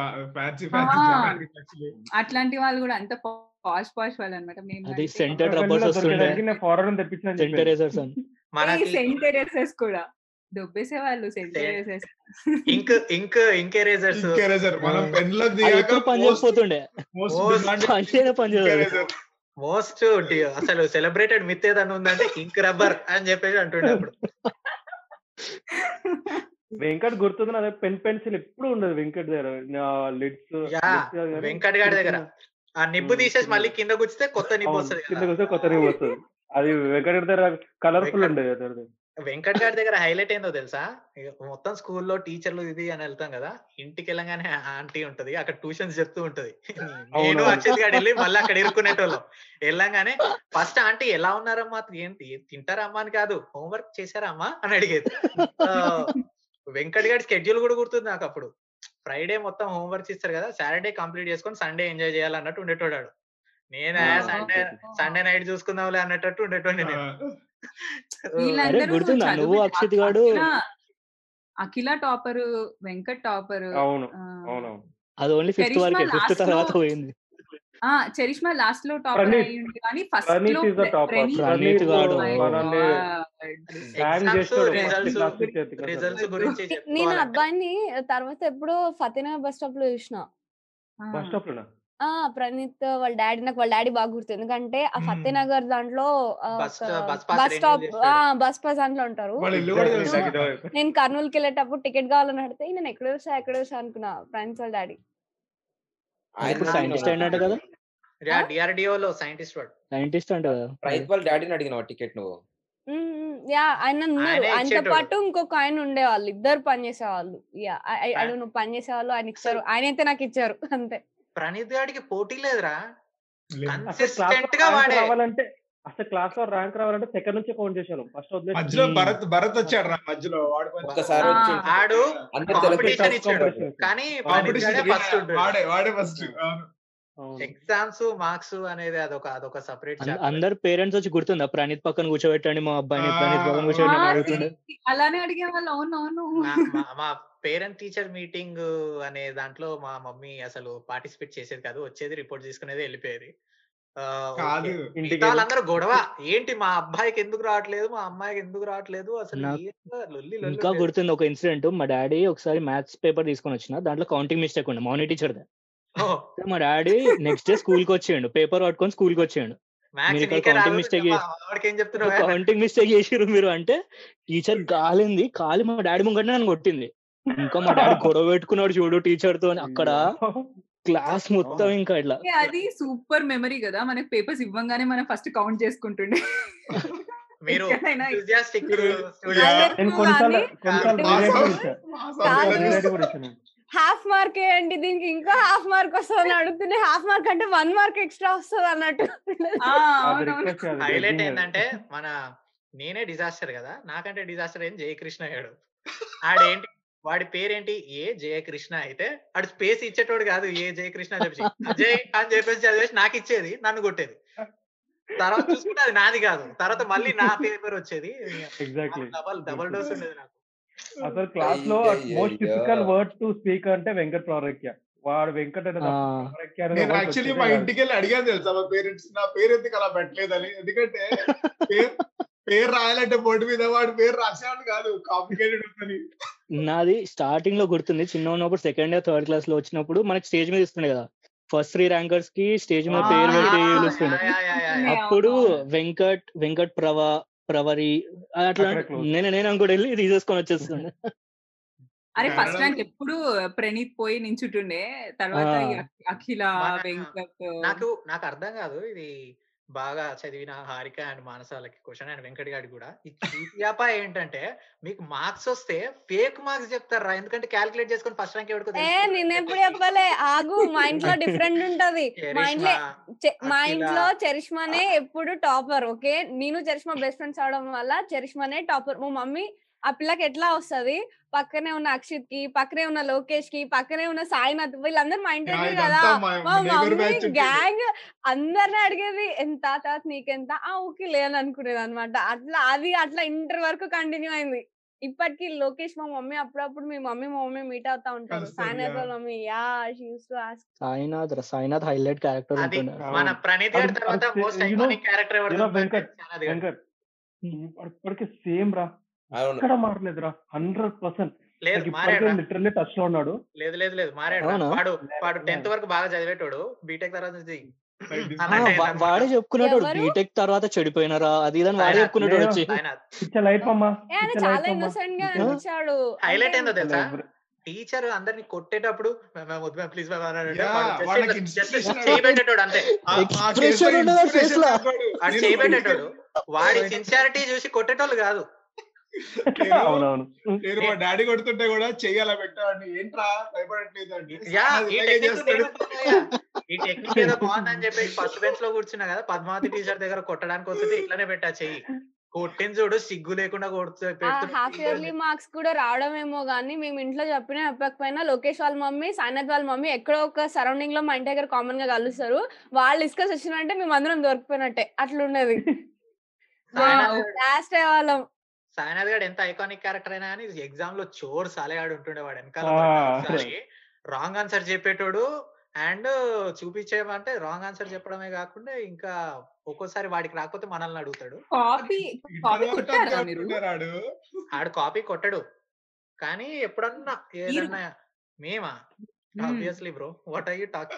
అట్లాంటి వాళ్ళు కూడా అంత పాష్ పాష్ వాళ్ళు అనమాట అది సెంటర్ రబ్బర్స్ వస్తుండే ఫారెన్ తెప్పించాను సెంటర్ అని మనకి సెంటర్ కూడా దొబ్బేసే వాళ్ళు సెంటర్ ఎరేసెస్ ఇంక్ ఇంక్ ఇంక్ ఎరేజర్స్ ఇంకెరేజర్ మనం ఆ. పెన్లో దిగాక ఇంకెరేజర్ మోస్ట్ అసలు సెలబ్రేటెడ్ మిత్ ఏదన్నా ఉందంటే ఇంక్ రబ్బర్ అని చెప్పేసి అంటుండే అప్పుడు <laughs> వెంకట్ గుర్తుంది అదే పెన్ పెన్సిల్ ఎప్పుడు ఉండదు వెంకట్ దగ్గర. లిడ్స్ వెంకట్ గారి దగ్గర. ఆ నిబ్బు తీసేసి మళ్ళీ కింద గుచ్చితే కొత్త నిబ్బు వస్తుంది వస్తే కొత్త రివ్ వస్తుంది. అది వెంకట్ దగ్గర కలర్ఫుల్ ఉండేది. వెంకట్ గారి దగ్గర హైలైట్ ఏందో తెలుసా? మొత్తం స్కూల్లో టీచర్లు ఇది అని వెళ్తాం కదా ఇంటికి వెళ్ళగానే ఆంటీ ఉంటది అక్కడ ట్యూషన్స్ చెప్తూ ఉంటది. నేను. అక్షిత్ గారు వెళ్ళి మళ్ళీ అక్కడ ఇరుక్కునేటోళ్ళం. వెళ్ళంగానే ఫస్ట్ ఆంటీ ఎలా ఉన్నారమ్మా? ఏంటి? తింటారమ్మా అని కాదు హోంవర్క్ చేశారమ్మా అని అడిగేది. వెంకట్ గారి స్కెడ్యూల్ కూడా గుర్తుంది నాకు అప్పుడు. ఫ్రైడే మొత్తం హోంవర్క్ ఇస్తారు కదా సాటర్డే కంప్లీట్ చేసుకొని సండే ఎంజాయ్ చేయాలన్నట్టు ఉండేటోడాడు నేను సండే సండే నైట్ చూసుకుందాంలే అన్నట్టు ఉండేటోడి నేను. గుర్తుందా? నువ్వు అక్షిత్ గాడు- అఖిల- టాపర్ వెంకట్ టాపర్ అది ఓన్లీ ఫిఫ్త్ వరకే ఫిఫ్త్ తర్వాత పోయింది ఆ చరిష్మా లాస్ట్లో టాపర్. అయ్యింది కానీ ఫస్ట్లో. ప్రణీత్ గాడు. నేను అబ్బాయిని తర్వాత ఎప్పుడో ఫతేనగర్ బస్ స్టాప్లో చూసిన బస్ స్టాప్ లోనా ఆ! ప్రణీత్ వాళ్ళ డాడీ నాకు వాళ్ళ డాడీ బాగా గుర్తు. ఎందుకంటే ఆ. ఫతేనగర్ దాంట్లో ఆ, బస్- ఒక bus pass bus renew stop చేస్తాడు. బస్ పాస్ దాంట్లో ఉంటారు. వాళ్ళ ఇల్లు. నేను కర్నూలుకి వెళ్ళేటప్పుడు టికెట్ కావాలని అడిగితే నేను ఎక్కడ చూసా ఎక్కడ చూసా అనుకున్నా ఫ్రెండ్స్ వాళ్ళ డాడీ. ఆయన సైంటిస్ట్ అయినట్టు కదా? యా డిఆర్డిఓ లో సైంటిస్ట్ వాడు. సైంటిస్ట్ అంట కదా? ప్రైత్ వాళ్ళ డాడీని అడిగిన టికెట్ నువ్వు? యా ఆయన ఉన్నారు ఆయనే ఆయనతో ఇచ్చేటోడు. పాటు ఇంకొక ఆయన ఉండేవాళ్ళు. ఇద్దరు పని చేసేవాళ్ళు. యా ఆ- నువ్వు పని చేసేవాళ్ళు ఆయన ఇచ్చారు. ఆయన అయితే నాకు ఇచ్చారు. అంతే. ప్రణీత్ గాడికి పోటీ లేదురా లేదు. అసలు క్లాస్ కన్సిస్టెంట్గా వాడే రావాలంటే అసలు క్లాస్లో ర్యాంక్ రావాలంటే సెకండ్ నుంచి కౌంట్ చేశాను ఫస్ట్ మధ్యలో. భరత్ భరత్ వచ్చాడు రా మధ్యలో వచ్చి ఆడు అందరు కాంపిటీషన్ సెలబ్రేట్ ఇచ్చాడు competition. కానీ వాడే వాడే ఫస్ట్. ఎగ్జామ్స్ మార్క్స్ అనేది అదొక అదొక సపరేట్ అందరు పేరెంట్స్ వచ్చి గుర్తుందా? ప్రణీత్ పక్కన కూర్చోబెట్టండి మా అబ్బాయిని ప్రణీత్ పక్కన కూర్చోబెట్టండి అలానే అడిగే వాళ్ళు అవును అవును మా పేరెంట్ టీచర్ మీటింగ్ అనే దాంట్లో మా మమ్మీ అసలు పార్టిసిపేట్ చేసేది కాదు. వచ్చేది రిపోర్ట్ తీసుకునేది వెళ్ళిపోయేది. వాళ్ళందరూ గొడవ. ఏంటి మా అబ్బాయికి ఎందుకు రావట్లేదు? మా అమ్మాయికి ఎందుకు రావట్లేదు? అసలు ఇంకా. గుర్తుంది ఒక ఇన్సిడెంట్. మా డాడీ ఒకసారి మ్యాథ్స్ పేపర్ తీసుకొని వచ్చిన. దాంట్లో కౌంటింగ్ మిస్టేక్ ఉండే. మౌని టీచర్ మా డాడీ నెక్స్ట్ డే స్కూల్కి వచ్చేయండు. పేపర్ పట్టుకొని స్కూల్కి వచ్చేయండు కౌంటింగ్ మిస్టేక్ చేసిర్రు మీరు అంటే టీచర్ కాలింది. కాలి మా డాడీ ముంగట నన్ను కొట్టింది. ఇంకా మా డాడీ గొడవ పెట్టుకున్నాడు చూడు టీచర్తో అక్కడ క్లాస్ మొత్తం ఇంకా ఇట్లా. అది సూపర్ మెమరీ కదా. మనకి పేపర్స్ ఇవ్వంగానే మనం ఫస్ట్ కౌంట్ చేసుకుంటుండే. మీరు హాఫ్ మార్క్ ఏంటి దీనికి ఇంకా హాఫ్ మార్క్ వస్తుంది అడుగుతుండే హాఫ్ మార్క్ అంటే వన్ మార్క్ ఎక్స్ట్రా వస్తుంది అన్నట్టు. హైలైట్. ఏంటంటే మన నేనే డిజాస్టర్ కదా నాకంటే డిజాస్టర్ ఏం జయకృష్ణ అయ్యాడు. ఆడేంటి వాడి పేరేంటి? ఏ జయకృష్ణ అయితే ఆడు స్పేస్ ఇచ్చేటోడు కాదు ఏ జయకృష్ణ అని చెప్పి అజయ్ అని చెప్పేసి చదివేసి నాకు ఇచ్చేది నన్ను కొట్టేది. తర్వాత చూసుకుంటే అది నాది కాదు. తర్వాత మళ్ళీ నా పేపర్ వచ్చేది. ఎగ్జాక్ట్లీ డబల్ డబల్ డోస్ ఉండేది నాకు. అసలు క్లాస్లో. Most typical word to speak అంటే వెంకట్ ప్రవరక్య వాడు వెంకట్ నేను యాక్చువల్లీ మా. ఇంటికి వెళ్ళి అడిగాను తెలుసా మా పేరెంట్స్? నా పేరు ఎందుకు అలా పెట్టలేదని. ఎందుకంటే పేరు రాయాలంటే బోర్డు మీద వాడి పేరు రాసేవాడు కాదు. కాంప్లికేటెడ్ ఉందని నాది స్టార్టింగ్లో గుర్తుంది. చిన్న ఉన్నప్పుడు సెకండ్ ఇయర్ థర్డ్ క్లాస్లో వచ్చినప్పుడు మనకి స్టేజ్ మీద ఇస్తుండే కదా. ఫస్ట్ త్రీ ర్యాంకర్స్కి స్టేజ్ మీద పేరు పెట్టి. అప్పుడు. వెంకట్ వెంకట్ ప్రవ ప్రవరి అట్లా. నేను నేను అనుకోటి వెళ్ళి తీసేసుకొని వచ్చేస్తుండే <laughs> అరే ఫస్ట్ ర్యాంక్ ఎప్పుడు ప్రణీత్ పోయి నించుంటుండే. తర్వాత అఖిల వెంకట్ నాకు నాకు అర్థం కాదు. ఇది బాగా చదివిన హారిక అండ్ మానసాలకి క్వశ్చన్ అండ్ వెంకట్ గాడి కూడా. ఈ ఏంటంటే మీకు మార్క్స్ వస్తే ఫేక్ మార్క్స్ చెప్తారా ఎందుకంటే క్యాలిక్యులేట్ చేసుకొని ఫస్ట్ ర్యాంక్ ఎవరికో ఏ నేనెప్పుడు చెప్పలే? ఆగు మా ఇంట్లో డిఫరెంట్ ఉంటది. మా ఇంట్లో మా. ఇంట్లో చరిష్మానే ఎప్పుడు టాపర్ ఓకే? నేను చరిష్మా బెస్ట్ ఫ్రెండ్స్ అవడం వల్ల చరిష్మానే టాపర్. మా మమ్మీ ఆ పిల్లకి ఎట్లా వస్తది? పక్కనే ఉన్న అక్షిత్కి పక్కనే ఉన్న లోకేష్కి పక్కనే ఉన్న సాయినాథ్ వీళ్ళందరూ మా ఇంటి కదా! మా మమ్మీ గ్యాంగ్ అందరిని అడిగేది ఎంత తర్వాత నీకెంత? ఆ ఓకే లేని అనుకునేది అనమాట అట్లా అది అట్లా ఇంటర్ వరకు కంటిన్యూ అయింది. ఇప్పటికి లోకేష్ మా మమ్మీ అప్పుడప్పుడు మీ మమ్మీ మా మమ్మీ మీట్ అవుతా ఉంటారు. సాయినాథ్. వాళ్ళ mummy yeah she used to ask Sainath Sainath highlight character మన ప్రణీత్ గారి తర్వాత మోస్ట్ ఐకానిక్ క్యారెక్టర్ ఎవరు వెంకట్ వెంకట్ ఇప్పటికి సేమ్ రా. ఎక్కడ మారలేదురా? Hundred percent. లేదు లిటరల్లీ టచ్లో ఉన్నాడు. లేదు లేదు లేదు మారాడు? వాడు వాడు. టెన్త్ వరకు బాగా చదివేటోడు. బీటెక్ తర్వాత నుంచి. <laughs> వాడే చెప్పుకున్నాడు? బీటెక్ తర్వాత చెడిపోయినారా? అది ఇదని వాడే. చెప్పుకున్నాడు. వచ్చి. <laughs> చాలా ఇన్నోసెంట్గా? అనిపించాడు. హైలైట్ ఏందో తెలుసా? టీచర్ అందరిని కొట్టేటప్పుడు "మ్యామ్, వద్దు మ్యామ్, ప్లీజ్ మ్యామ్" అని అంటే Yeah, వాడు just వాళ్ళకి ఇట్లా- just inspiration చేయి పెట్టేటోడు అంతే. Expression ఉండదు ఆ face లో. వాడు చేయి పెట్టేటోడు. వాడి సిన్సియారిటీ చూసి కొట్టేటోళ్ళు కాదు. అవునవును. నేను మా డాడీ కొడుతుంటే కూడా చెయ్యాలా పెట్టాడు ఏంట్రా? భయపడట్లేదు అంటే యా "అది ఈ టెక్నిక్ చేస్తాడు." నేను follow అయ్యా. ఏదో బాగుందని చెప్పేసి ఫస్ట్ బెంచ్లో కూర్చున్నా కదా పద్మావతి టీచర్ దగ్గర కొట్టడానికి వస్తుంది ఇట్లానే పెట్టా చెయ్యి. కొట్టిన చూడు సిగ్గు లేకుండా కొడుతూ హాఫ్ ఇయర్లీ మార్క్స్ కూడా రావడమేమో గానీ మేము ఇంట్లో చెప్పినా చెప్పకపోయినా లోకేష్ వాళ్ళ మమ్మీ సాయినాథ్ వాళ్ళ మమ్మీ ఎక్కడో ఒక సరౌండింగ్లో మా ఇంటి దగ్గర కామన్గా కలుస్తారు. వాళ్ళు డిస్కస్ వచ్చినంటే మేము అందరం దొరికిపోయినట్టే. అట్లుండేది. లాస్ట్ వాళ్ళం. సాయినాథ్ గారు ఎంత ఐకానిక్ క్యారెక్టర్ అయినా కానీ ఎగ్జామ్లో చోర్ సాలేగాడు ఉంటుండే వాడు వెనకాల. రాంగ్ ఆన్సర్ చెప్పేటోడు అండ్ చూపించేయమంటే రాంగ్ ఆన్సర్ చెప్పడమే కాకుండా ఇంకా ఒక్కోసారి వాడికి రాకపోతే మనల్ని అడుగుతాడు. <laughs> ఆడు కాపీ కొట్టడు. కానీ ఎప్పుడన్నా ఏదన్నా మేమా? Obviously bro what are you talk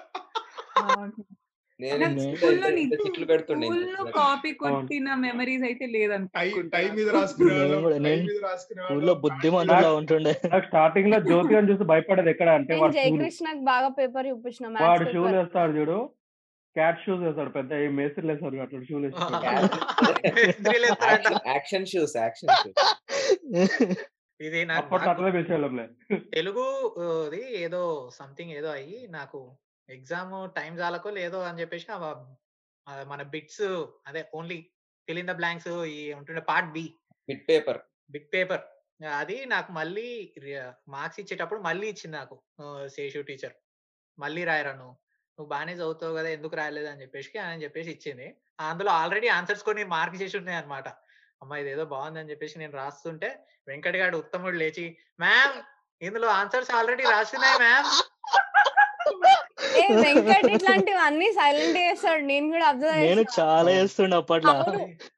copy కొట్టిన మెమరీస్ అయితే టై లేదనుకుంటా. టై మీద రాసుకునేవాళ్ళం నేను కూడా- టై నేను మీద రాసుకునేవాళ్ళం ఊళ్ళో బుద్ధిమంతులా ఉంటుండే. స్టార్టింగ్లో జ్యోతి అని చూసి భయపడేది ఎక్కడ అంటే జయకృష్ణకి బాగా పేపర్ చూపించిన వాడు షూలు వేస్తాడు చూడు క్యాట్ షూస్ వేస్తాడు పెద్ద ఏ మేస్త్రి వేస్తాడు అట్లా షూలు వేస్తాడు action- action shoes action shoes ఇది నాకు తెలుగు ఏదో సంథింగ్ ఏదో అయ్యి నాకు ఎగ్జామ్ టైం చాలకో లేదో అని చెప్పేసి ఆ- మన బిట్స్ అదే only fill in the blanks ఈ ఉంటుండే part B. Bit paper. Big paper. అది నాకు మళ్ళీ మార్క్స్ ఇచ్చేటప్పుడు మళ్ళీ ఇచ్చింది నాకు శేషు టీచర్. మళ్ళీ రాయరా నువ్వు? నువ్వు బాగానే చదువుతావు కదా ఎందుకు రాయలేదు అని చెప్పేసి అని చెప్పేసి ఇచ్చింది. అందులో ఆల్రెడీ ఆన్సర్స్ కొన్ని మార్క్ చేసి ఉన్నాయి అనమాట అమ్మా ఇదేదో బాగుంది అని చెప్పేసి నేను రాస్తుంటే వెంకట్ గారు ఉత్తముడు లేచి మ్యామ్ ఇందులో ఆన్సర్స్ ఆల్రెడీ రాస్తున్నాయి మ్యామ్. వెంకట్ ఇట్లాంటివన్నీ సైలెంట్ చేస్తాడు. నేను కూడా అబ్జర్వ్ నేను చాలా చేస్తుండే అప్పట్లో.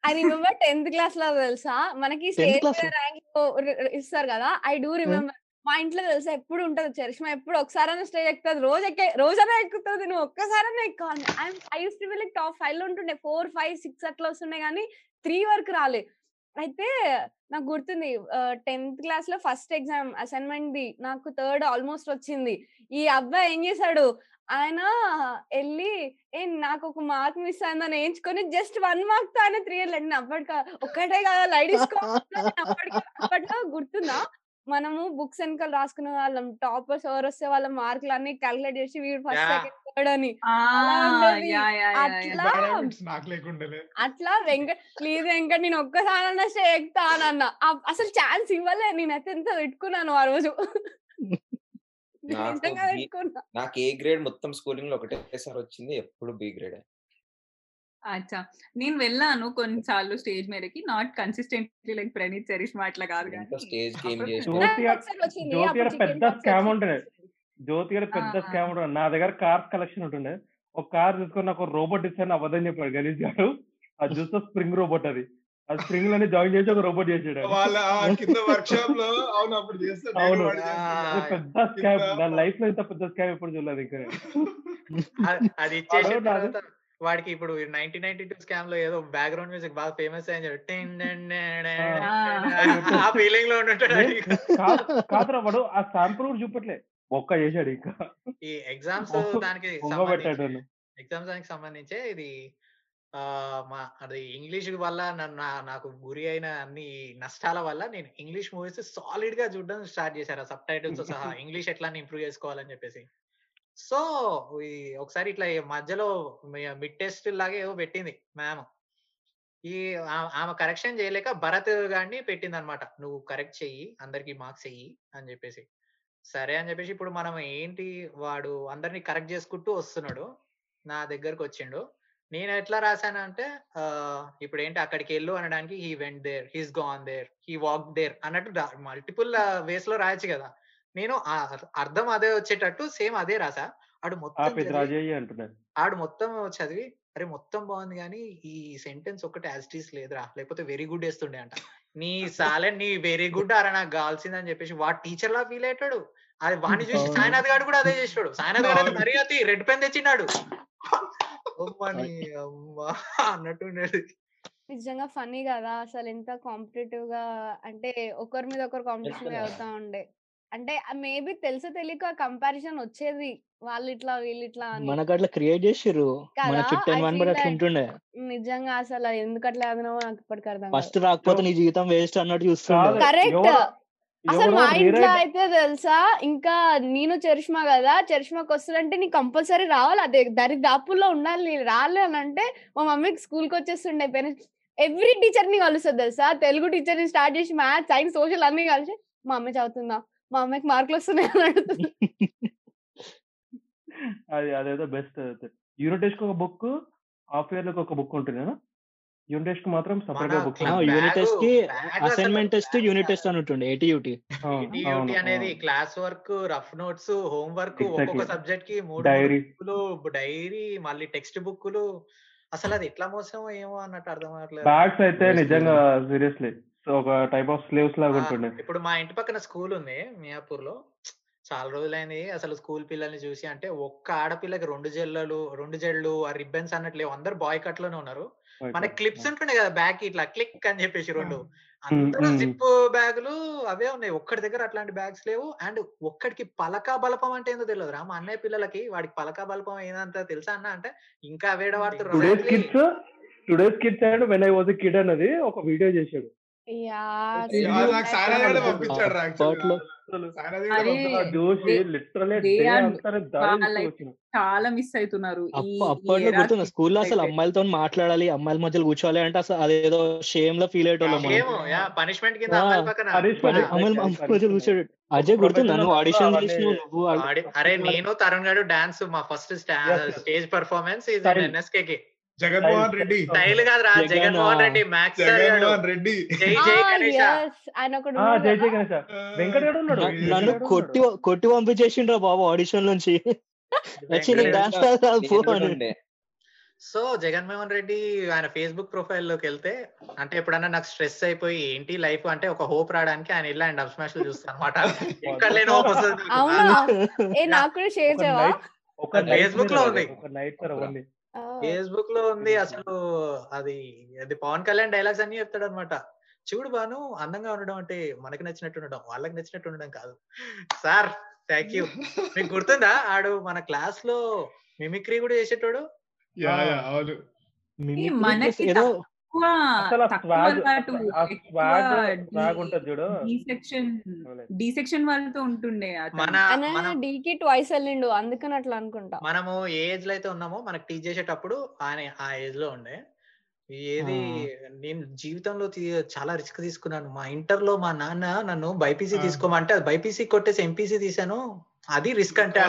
ఐ రిమెంబర్ టెన్త్ క్లాస్లో తెలుసా? మనకి 10th స్టేజ్ class లో? ర్యాంక్ ఇస్తారు కదా? ఐ డూ రిమెంబర్ మా ఇంట్లో తెలుసా? ఎప్పుడు ఉంటది చరిష్మా? ఎప్పుడు ఒకసారైనా స్టేజ్ ఎక్కుతుంది. రోజు ఎక్కే రోజైనా ఎక్కుతుంది. నువ్వు ఒక్కసారైనా ఎక్కువ I used to be like top ఫైవ్లో ఉంటుండే. ఫోర్ ఫైవ్ సిక్స్ అట్లా వస్తుండే కానీ త్రీ వరకు రాలే. అయితే నాకు గుర్తుంది టెన్త్ క్లాస్లో ఫస్ట్ ఎగ్జామ్ అసైన్మెంట్ ది నాకు థర్డ్ ఆల్మోస్ట్ వచ్చింది. ఈ అబ్బాయి ఏం చేశాడు? ఆయన వెళ్ళి ఏ నాకు ఒక మార్క్ మిస్ అయిందని వేయించుకొని జస్ట్ వన్ మార్క్తో ఆయన త్రీ వెళ్ళండి అప్పటికా ఒక్కటే కదా లైట్ అప్పట్లో గుర్తుందా? మనము బుక్స్ వెనకాల రాసుకునే వాళ్ళం టాపర్స్ ఎవరు వస్తే వాళ్ళ మార్కులు అన్ని క్యాలిక్యులేట్ చేసి వీడు ఫస్ట్. సెకండ్ థర్డ్ అని. అట్లా అట్లా వెంకట్ ప్లీజ్ వెంకట్ నేను ఒక్కసారన్నా స్టే ఎక్కుతానన్న అసలు ఛాన్స్ ఇవ్వలే. నేనైతే ఎంత పెట్టుకున్నాను ఆ రోజు. నాకు ఏ గ్రేడ్ మొత్తం స్కూలింగ్లో ఒకటేసారి వచ్చింది ఎప్పుడు బి గ్రేడ్. అచ్చా! నేను వెళ్ళాను కొన్నిసార్లు స్టేజ్ మీదకి. Not consistently like Praneeth Charishma అట్లా కాదు స్టేజ్ పెద్ద స్కామ్. ఉంటుండే. జ్యోతి గారు పెద్ద. స్కామ్ ఉంటుండే. నా దగ్గర కార్స్ కలెక్షన్ ఉంటుండే. ఒక కార్ తీసుకొని నాకు రోబోట్ ఇస్తాను అబద్ధం చెప్పాడు గణేష్ గారు. అది చూస్తే <laughs> స్ప్రింగ్ రోబోట్ అది. ఆ స్ప్రింగ్లోనే జాయిన్ చేసి ఒక రోబోట్ చేసాడు. వాళ్ళ ఆ కింద వర్క్ షాప్లో అవును అప్పుడు చేస్తాను నేను అవును. పెద్ద స్కామ్ నా లైఫ్లో ఇంత పెద్ద స్కామ్ ఎప్పుడు చూడలేదు ఇంకా నేను. అది- ఇచ్చేసిన. తర్వాత వాడికి ఇప్పుడు నైన్టీన్ నైన్టీ టూ స్కామ్లో ఏదో బ్యాక్గ్రౌండ్ మ్యూజిక్ బాగా ఫేమస్ అయ్యని చెప్పి ఆ. ఫీలింగ్లో. కాదు కాదురా వాడు ఆ శాంపుల్ కూడా చూపట్లే ఒక్క చేశాడు ఇంకా ఈ ఎగ్జామ్స్ దానికి. ఎగ్జామ్స్ దానికి సంబంధించే ఇది మా అది ఇంగ్లీష్ వల్ల నన్ను నాకు గురి అయిన అన్ని నష్టాల వల్ల నేను ఇంగ్లీష్ మూవీస్ సాలిడ్గా చూడడం స్టార్ట్ చేశారు సబ్ టైటిల్స్ సహా <laughs> ఇంగ్లీష్ ఎట్లా ఇంప్రూవ్ చేసుకోవాలని చెప్పేసి. సో ఈ ఒకసారి ఇట్లా మధ్యలో మిడ్ టెస్ట్ లాగా ఏవో పెట్టింది మ్యామ్ ఈ ఆమె కరెక్షన్ చేయలేక భరత్ గారిని పెట్టింది అనమాట నువ్వు కరెక్ట్ చెయ్యి అందరికి మార్క్స్ చెయ్యి అని చెప్పేసి. సరే అని చెప్పేసి ఇప్పుడు మనం ఏంటి వాడు అందరిని కరెక్ట్ చేసుకుంటూ వస్తున్నాడు. నా దగ్గరకు వచ్చిండు. నేను ఎట్లా రాశానంటే ఆ, ఇప్పుడు ఏంటి అక్కడికి వెళ్ళు అనడానికి he went there he's gone there he walk there అన్నట్టు మల్టిపుల్ వేస్లో రాయొచ్చు కదా. నేను అర్థం అదే వచ్చేటట్టు సేమ్ అదే రాసా ఆడు మొత్తం ఆడు మొత్తం చదివి అరే మొత్తం బాగుంది కానీ ఈ సెంటెన్స్ ఒకటి యాజిటీస్ లేదురా లేకపోతే వెరీ గుడ్ వేస్తుండే అంట. నీ సాలెన్ నీ వెరీ గుడ్ అరే నాకు కావాల్సిందని చెప్పేసి వాడు టీచర్ లా ఫీల్ అయ్యాడు. అది వాడిని చూసి. సాయినాథ్ గారు కూడా అదే చేసాడు సాయినాథ్ గారు. మరీ అతి రెడ్ పెన్ తెచ్చినాడు అన్నట్టు ఉండేది నిజంగా ఫనీ కదా! అసలు ఎంత కాంపిటేటివ్గా అంటే ఒకరి మీద ఒకరు కాంపిటీషన్. అవుతా ఉండే. అంటే మేబీ తెలుసో తెలియక కంపారిజన్ వచ్చేది వాళ్ళు ఇట్లా వీళ్ళు ఇట్లా అని. మనకు అట్లా క్రియేట్ చేసిర్రు. మన కదా? చుట్టూ బట్ అట్లా ఉంటుండే. నిజంగా అసలు ఎందుకు అట్లా ఆగినామో నాకు ఇప్పటికి అర్థం ఫస్ట్ రాకపోతే నీ జీవితం వేస్ట్ అన్నట్టు చూస్తుండే. కాదు. కరెక్ట్. అసలు మా ఇంట్లో అయితే తెలుసా? ఇంకా నేను చరిష్మా కదా చరిష్మాకి వస్తుందంటే నీకు కంపల్సరీ రావాలి. అదే దరి దాపుల్లో ఉండాలి రాలే అని అంటే మా మమ్మీకి స్కూల్కి వచ్చేస్తుండే పేరెంట్స్ ఎవ్రీ టీచర్ని కలుస్తుంది తెలుసా? తెలుగు టీచర్ని స్టార్ట్ చేసి మ్యాథ్స్ సైన్స్ సోషల్ అన్ని కలిసి మా అమ్మాయి చదువుతుందా? మా అమ్మాయికి మార్కులు వస్తున్నాయి? అని అడుగుతుంది. <laughs> అది అదేదో బెస్ట్ యూనిట్ టెస్ట్ ఒక బుక్ హాఫ్ ఇయర్ ఒక బుక్ ఉంటుంది యూనిట్ టెస్ట్ మాత్రం సపరేట్గా బుక్ యూనిట్ టెస్ట్కి అసైన్మెంట్ టెస్ట్ యూనిట్ టెస్ట్ అని ఉంటుండే ఏటీ యూటీ డ్యూటీ అనేది class work rough notes home work. ఒక్కొక్క సబ్జెక్ట్కి మూడు Diary. బుక్లు డైరీ మళ్ళీ టెక్స్ట్ బుక్లు అసలు అది ఎట్లా మోసం ఏమో అన్నట్టు అర్థం అవ్వట్లేదు బ్యాగ్స్ అయితే నిజంగా సీరియస్లీ సో ఒక టైప్ ఆఫ్ స్లేవ్స్ లాగా ఉంటుండే. ఇప్పుడు మా ఇంటి పక్కన స్కూల్ ఉంది మియాపూర్లో చాలా రోజులైంది అసలు స్కూల్ పిల్లల్ని చూసి అంటే ఒక్క ఆడపిల్లకి రెండు జెల్లలు రెండు జెళ్ళు ఆ రిబ్బన్స్ అన్నట్లేవు అందరు బాయ్ కట్లోనే ఉన్నారు. మన క్లిప్స్ ఉంటుండే కదా బ్యాగ్ ఇట్లా క్లిక్ అని చెప్పేసి రెండు. అందరూ మ్మ్. జిప్ బ్యాగులు అవే ఉన్నాయి. ఒక్కడి దగ్గర అట్లాంటి బ్యాగ్స్ లేవు. అండ్ ఒక్కడికి పలకా బలపం అంటే ఏందో తెలియదు రా. మా అన్నయ్య పిల్లలకి వాడికి పలకా బలపం ఏందంత తెలుసా అన్న అంటే ఇంకా వేడ వాడుతున్నారు today's kids today's kids and when I was kid అన్నది ఒక వీడియో చేశాడు. యా చాలా మిస్ అవుతున్నారు అప్పట్లో గుర్తుంది స్కూల్లో అసలు. అమ్మాయిలతో మాట్లాడాలి అమ్మాయిల మధ్యలో కూర్చోవాలి అంటే అసలు అదేదో షేమ్లో ఫీల్ అయ్యేటోళ్ళం పనిష్మెంట్ కింద అమ్మాయిల మధ్యలో. కూర్చోడు అజయ్ గుర్తుందా నువ్వు ఆడిషన్ నువ్వు అరే నేను తరుణ్ గారు డాన్స్ మా ఫస్ట్. స్టేజ్ పర్ఫార్మెన్స్ ఇది. ఎన్ఎస్కే కి జగన్మోహన్ రెడ్డి. స్టైల్ కాదు రా జగన్, జగన్మోహన్. రెడ్డి మ్యాక్స్ జగన్మోహన్ రెడ్డి. జై జై గణేష. ఒకడు ఆ, ఉన్నాడు జై జై. గణేష్. వెంకట ఉన్నాడు. నన్ను కొట్టి. కొట్టి పంపించేసిండ్రా బాబు ఆడిషన్ నుంచి. <laughs> వచ్చి డాన్స్ సో జగన్మోహన్ రెడ్డి ఆయన ఫేస్బుక్ ప్రొఫైల్లోకి వెళ్తే అంటే ఎప్పుడన్నా నాకు స్ట్రెస్ అయిపోయి ఏంటి లైఫ్ అంటే ఒక హోప్ రావడానికి ఆయన వెళ్ళి ఆయన డబ్ స్మాష్ చూస్తాను అనమాట ఎక్కడ లేని హోప్ వస్తుంది అవునా. ఏ నాకు కూడా షేర్ ఒక చేయవా? నైట్ ఒక అది నైట్ Facebook లో ఉంది. ఫేస్బుక్లో ఉంది అసలు అది అది పవన్ కళ్యాణ్ డైలాగ్స్ అన్ని చెప్తాడు అనమాట చూడు బాను అందంగా ఉండడం అంటే మనకి నచ్చినట్టు ఉండడం వాళ్ళకి నచ్చినట్టు ఉండడం కాదు. Sir thank you. మీకు గుర్తుందా? ఆడు మన క్లాస్లో మిమిక్రీ కూడా చేసేటోడు? మనకి plus ఏదో తక్కువ అసలు ఆ తక్కువ swag అలవాటు, ఆ ఎక్కువ swag swag ఉంటది చూడు. డి సెక్షన్ అవును. డి సెక్షన్ వాళ్ళతో ఉంటుండే డీకి ట్వైస్ వెళ్ళిండు అందుకని అట్లా అనుకుంటా. మనము ఏ ఏజ్లో అయితే ఉన్నామో మనకు టీచ్ చేసేటప్పుడు ఆయన ఆ ఏజ్లో ఉండే. ఏది నేను జీవితంలో చాలా రిస్క్ తీసుకున్నాను. మా ఇంటర్లో మా నాన్న నన్ను బైపీసీ. తీసుకోమంటే అది బైపీసీ కొట్టేసి ఎంపీసీ తీసాను అది రిస్క్ అంటే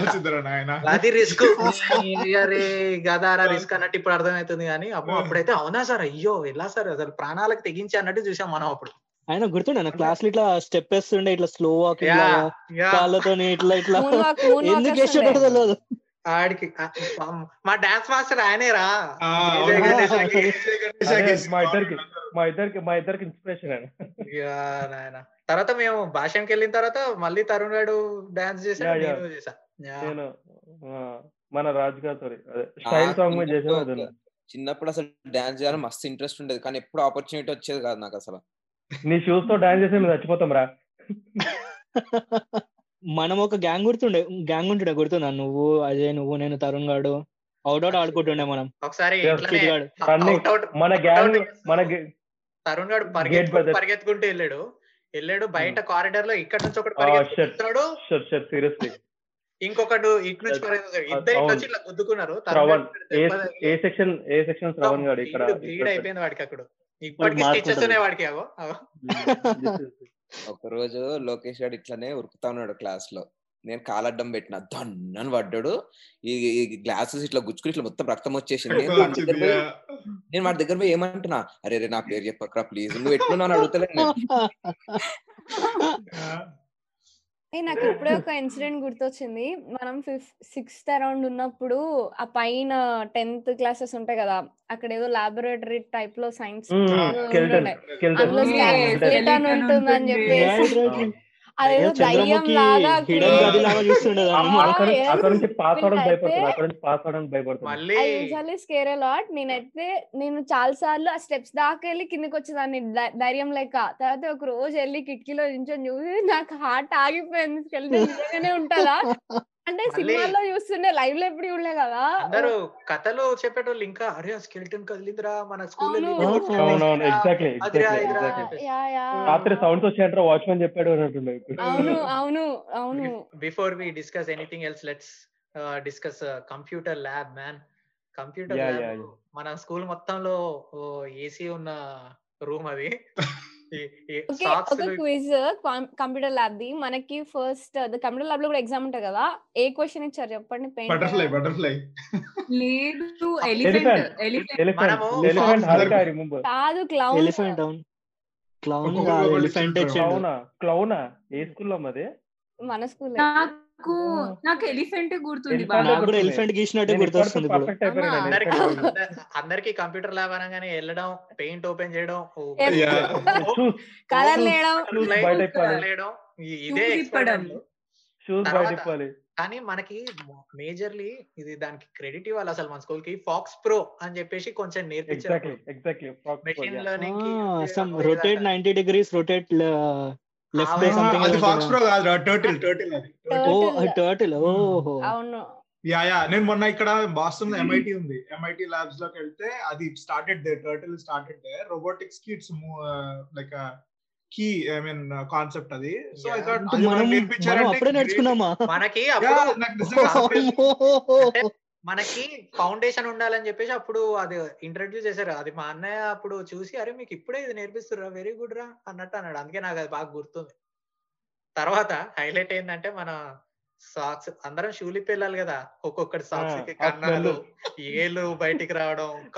అది రిస్క్ <laughs> <laughs> అరే గదారా రిస్క్ అన్నట్టు ఇప్పుడు అర్థమవుతుంది కానీ అబ్బో అప్పుడైతే అవునా సార్? అయ్యో ఎలా సార్? అసలు ప్రాణాలకు తెగించి అన్నట్టు చూసాం మనం అప్పుడు. ఆయన గుర్తుండే నా క్లాస్లో ఇట్లా స్టెప్ వేస్తుండే ఇట్లా స్లో వాకింగ్ యా, లాగా యా. కాళ్ళతో ఇట్లా ఇట్లా. వాక్ వాక్ ఎందుకు. తెలియదు. ఆడికి మా డాన్స్ మాస్టర్ ఆయనేరా. మా ఇద్దరికి మా ఇద్దరికి మా ఇద్దరికి ఇన్స్పిరేషన్ ఆయన. యా, నాయన. తర్వాత మేము భాషంకి వెళ్ళిన తర్వాత మళ్ళీ తరుణ్ గారు డాన్స్ యా. నేను మన రాజు గారితో అదే స్టైల్ సాంగ్ మీద. చిన్నప్పుడు అసలు డాన్స్ చేయాలని మస్తు ఇంట్రెస్ట్ ఉండేది కానీ ఎప్పుడు ఆపర్చునిటీ వచ్చేది కాదు నాకు అసలు. నీ షూస్తో డాన్స్ చేసి మేము చచ్చిపోతాం రా. <laughs> మనం ఒక గ్యాంగ్ గుర్తుండే గ్యాంగ్ ఉంటుండే గుర్తుందా? నువ్వు అజయ్ నువ్వు నేను తరుణ్ గాడు అవుట్ అవుట్ ఆడుకుంటుండే మనం. ఒకసారి గాడు. మన గ్యాంగ్ మన తరుణ్ గారు Gate పరిగెత్తుకుంటూ వెళ్ళాడు. వెళ్ళాడు బయట కారిడార్లో ఇక్కడ నుంచి ఒకటి షట్ సీరియస్లీ ఇంకొకడు ఇటు నుంచి. పరిగెత్తుతాడు ఇద్దరు ఇటు. వచ్చి ఇట్లా గుద్దుకున్నారు. A section A section Shravan గాడు ఇక్కడ బ్లీడ్ అయిపోయింది వాడికి అక్కడ. ఇప్పటికి స్టిచెస్. ఉన్నాయి వాడికి అవో. ఒక రోజు లోకేష్ గారు ఇట్లానే ఉరుకుతా ఉన్నాడు క్లాస్లో. నేను కాలడ్డం పెట్టిన దన్నని పడ్డాడు. ఈ గ్లాసెస్ ఇట్లా గుచ్చుకుని ఇట్లా మొత్తం రక్తం వచ్చేసింది. నేను వాడి దగ్గర పోయి ఏమంటున్నా? అరే రే నా పేరు చెప్పకరా ప్లీజ్ నువ్వు ఎట్లున్నావు అని యా. <laughs> ఏ నాకు ఇప్పుడే ఒక ఇన్సిడెంట్ గుర్తొచ్చింది మనం ఫిఫ్త్ సిక్స్త్ అరౌండ్ ఉన్నప్పుడు ఆ పైన టెన్త్ క్లాసెస్ ఉంటాయి కదా అక్కడ ఏదో లాబొరేటరీ టైప్లో సైన్స్ స్కెల్టన్ అందులో skeleton ఉంటుందని ఉంటుంది. చెప్పేసి. అదేదో లాగా స్కేర్ లాట్ నేనైతే నేను చాలా సార్లు ఆ స్టెప్స్ దాకా వెళ్ళి కిందకి వచ్చేదాన్ని. ధైర్యం లేక. తర్వాత ఒక రోజు వెళ్ళి కిటికీలో నించొని చూసి నాకు హార్ట్ ఆగిపోయింది. నిజంగానే ఉంటుందా? అంటే సినిమాల్లో చూస్తుండే లైవ్లో ఎప్పుడు చూడలే కదా? అందరూ కథలు చెప్పేటోళ్ళు ఇంకా అరే స్కెల్టన్ కదిలిందిరా మన స్కూల్ రాత్రి సౌండ్స్ వచ్చాయంటారా వాచ్మెన్ చెప్పాడు అవును <laughs> అవును అవును. Before we discuss anything else let's discuss computer lab man computer lab. మన స్కూల్ మొత్తంలో ఏసీ ఉన్న రూమ్ అది. <laughs> ఒక క్విజ్ కంప్యూటర్ ల్యాబ్ ది. మనకి ఫస్ట్ కంప్యూటర్ ల్యాబ్లో కూడా ఎగ్జామ్ ఉంటుంది కదా? ఏ క్వశ్చన్ ఇచ్చారు చెప్పండి? బటర్ఫ్లై పెయింట్ బటర్ఫ్లై లేదు <laughs> Elephant. ఎలిఫెంట్ ఎలిఫెంట్ కాదు క్లౌన్ ఎలిఫెంట్ అవును. క్లౌన్ ఎలిఫెంట్ క్లౌనా క్లౌనా ఏ స్కూల్లో మరి? మన స్కూల్ నాకు నాకు ఎలిఫెంట్ గుర్తుంది నాకు కూడా గుర్తుంది. ఎలిఫెంట్ గీసినట్టే గుర్తొస్తుంది? అందరికి కంప్యూటర్ ల్యాబ్ అనగానే వెళ్ళడం పెయింట్ ఓపెన్ చేయడం కలర్ లేయడం. ఇదే కానీ మనకి మేజర్లీ ఇది దానికి క్రెడిట్ ఇవ్వాలి అసలు మన స్కూల్కి ఫాక్స్ ప్రో అని చెప్పేసి కొంచెం నేర్పించారు. Exactly exactly machine learning rotate ninety degrees rotate అది ఫాక్స్ ప్రో కాదు టోటల్ టోటల్ అది ఓ Turtle. టర్టిల్ ఓహో. అవును. యా యా నేను మొన్న ఇక్కడ బాస్టన్ ఎంఐటి ఉంది. ఎంఐటి ల్యాబ్స్లోకి వెళ్తే అది started the turtle started the రోబోటిక్స్కి it's like కీ ఐ మీన్ కాన్సెప్ట్ అది. So I. థాట్ అప్పుడే నేర్చుకున్నామా? మనకి <laughs> మనకి ఫౌండేషన్ ఉండాలని చెప్పేసి అప్పుడు అది ఇంట్రడ్యూస్ చేశారు. అది మా అన్నయ్య అప్పుడు చూసి అరే మీకు ఇప్పుడే ఇది నేర్పిస్తుర్రా వెరీ గుడ్ రా అన్నట్టు అన్నాడు. అందుకే నాకు అది బాగా గుర్తుంది. తర్వాత హైలైట్ ఏంటంటే మన సాక్స్ అందరం షూలిప్ వెళ్ళాలి కదా ఒక్కొక్కటి సాక్స్ కన్నాలు ఏళ్ళు బయటికి రావడం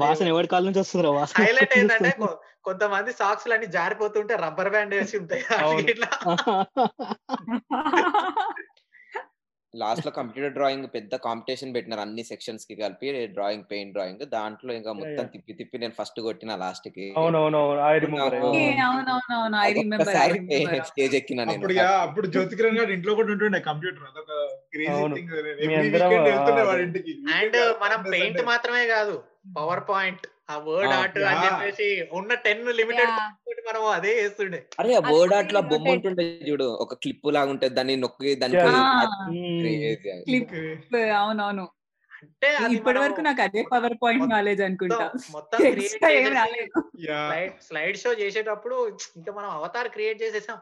వాసన ఎవరి కాళ్ళ నుంచి వాసన? హైలైట్ ఏంటంటే కొంతమంది సాక్స్ అన్ని జారిపోతుంటే రబ్బర్ బ్యాండ్ వేసి ఉంటాయి. ఇట్లా. <laughs> లాస్ట్లో కంప్యూటర్ డ్రాయింగ్ పెద్ద కాంపిటీషన్ పెట్టినారు అన్ని సెక్షన్స్కి కలిపి డ్రాయింగ్ పెయింట్ డ్రాయింగ్ దాంట్లో ఇంకా మొత్తం. తిప్పి తిప్పి నేను ఫస్ట్ కొట్టిన లాస్ట్కి. స్టేజ్ <laughs> ఎక్కిన అప్పుడు యా, అప్పుడు జ్యోతి కిరణ్ గారు ఇంట్లో కూడా ఉంటుండే కంప్యూటర్ అదొక క్రేజీ. థింగ్ అండ్ మనం పెయింట్. మాత్రమే కాదు పవర్ పాయింట్ ఆ వర్డ్ ఆర్ట్ అని. చెప్పేసి ఉన్న టెన్ లిమిటెడ్. మనం అదే చేస్తుండే. అరే ఆ వర్డ్ ఆర్ట్లో బొమ్మ. ఉంటుండే చూడు ఒక క్లిప్ లాగా ఉంటది దాన్ని నొక్కి దానికి. క్లిప్ అవునవును. అంటే ఇప్పటి వరకు నాకు అదే పవర్ పాయింట్ నాలెడ్జ్ అనుకుంటా. మొత్తం- స్లైడ్ షో చేసేటప్పుడు ఇంకా మనం అవతార్ క్రియేట్ చేసేసాం.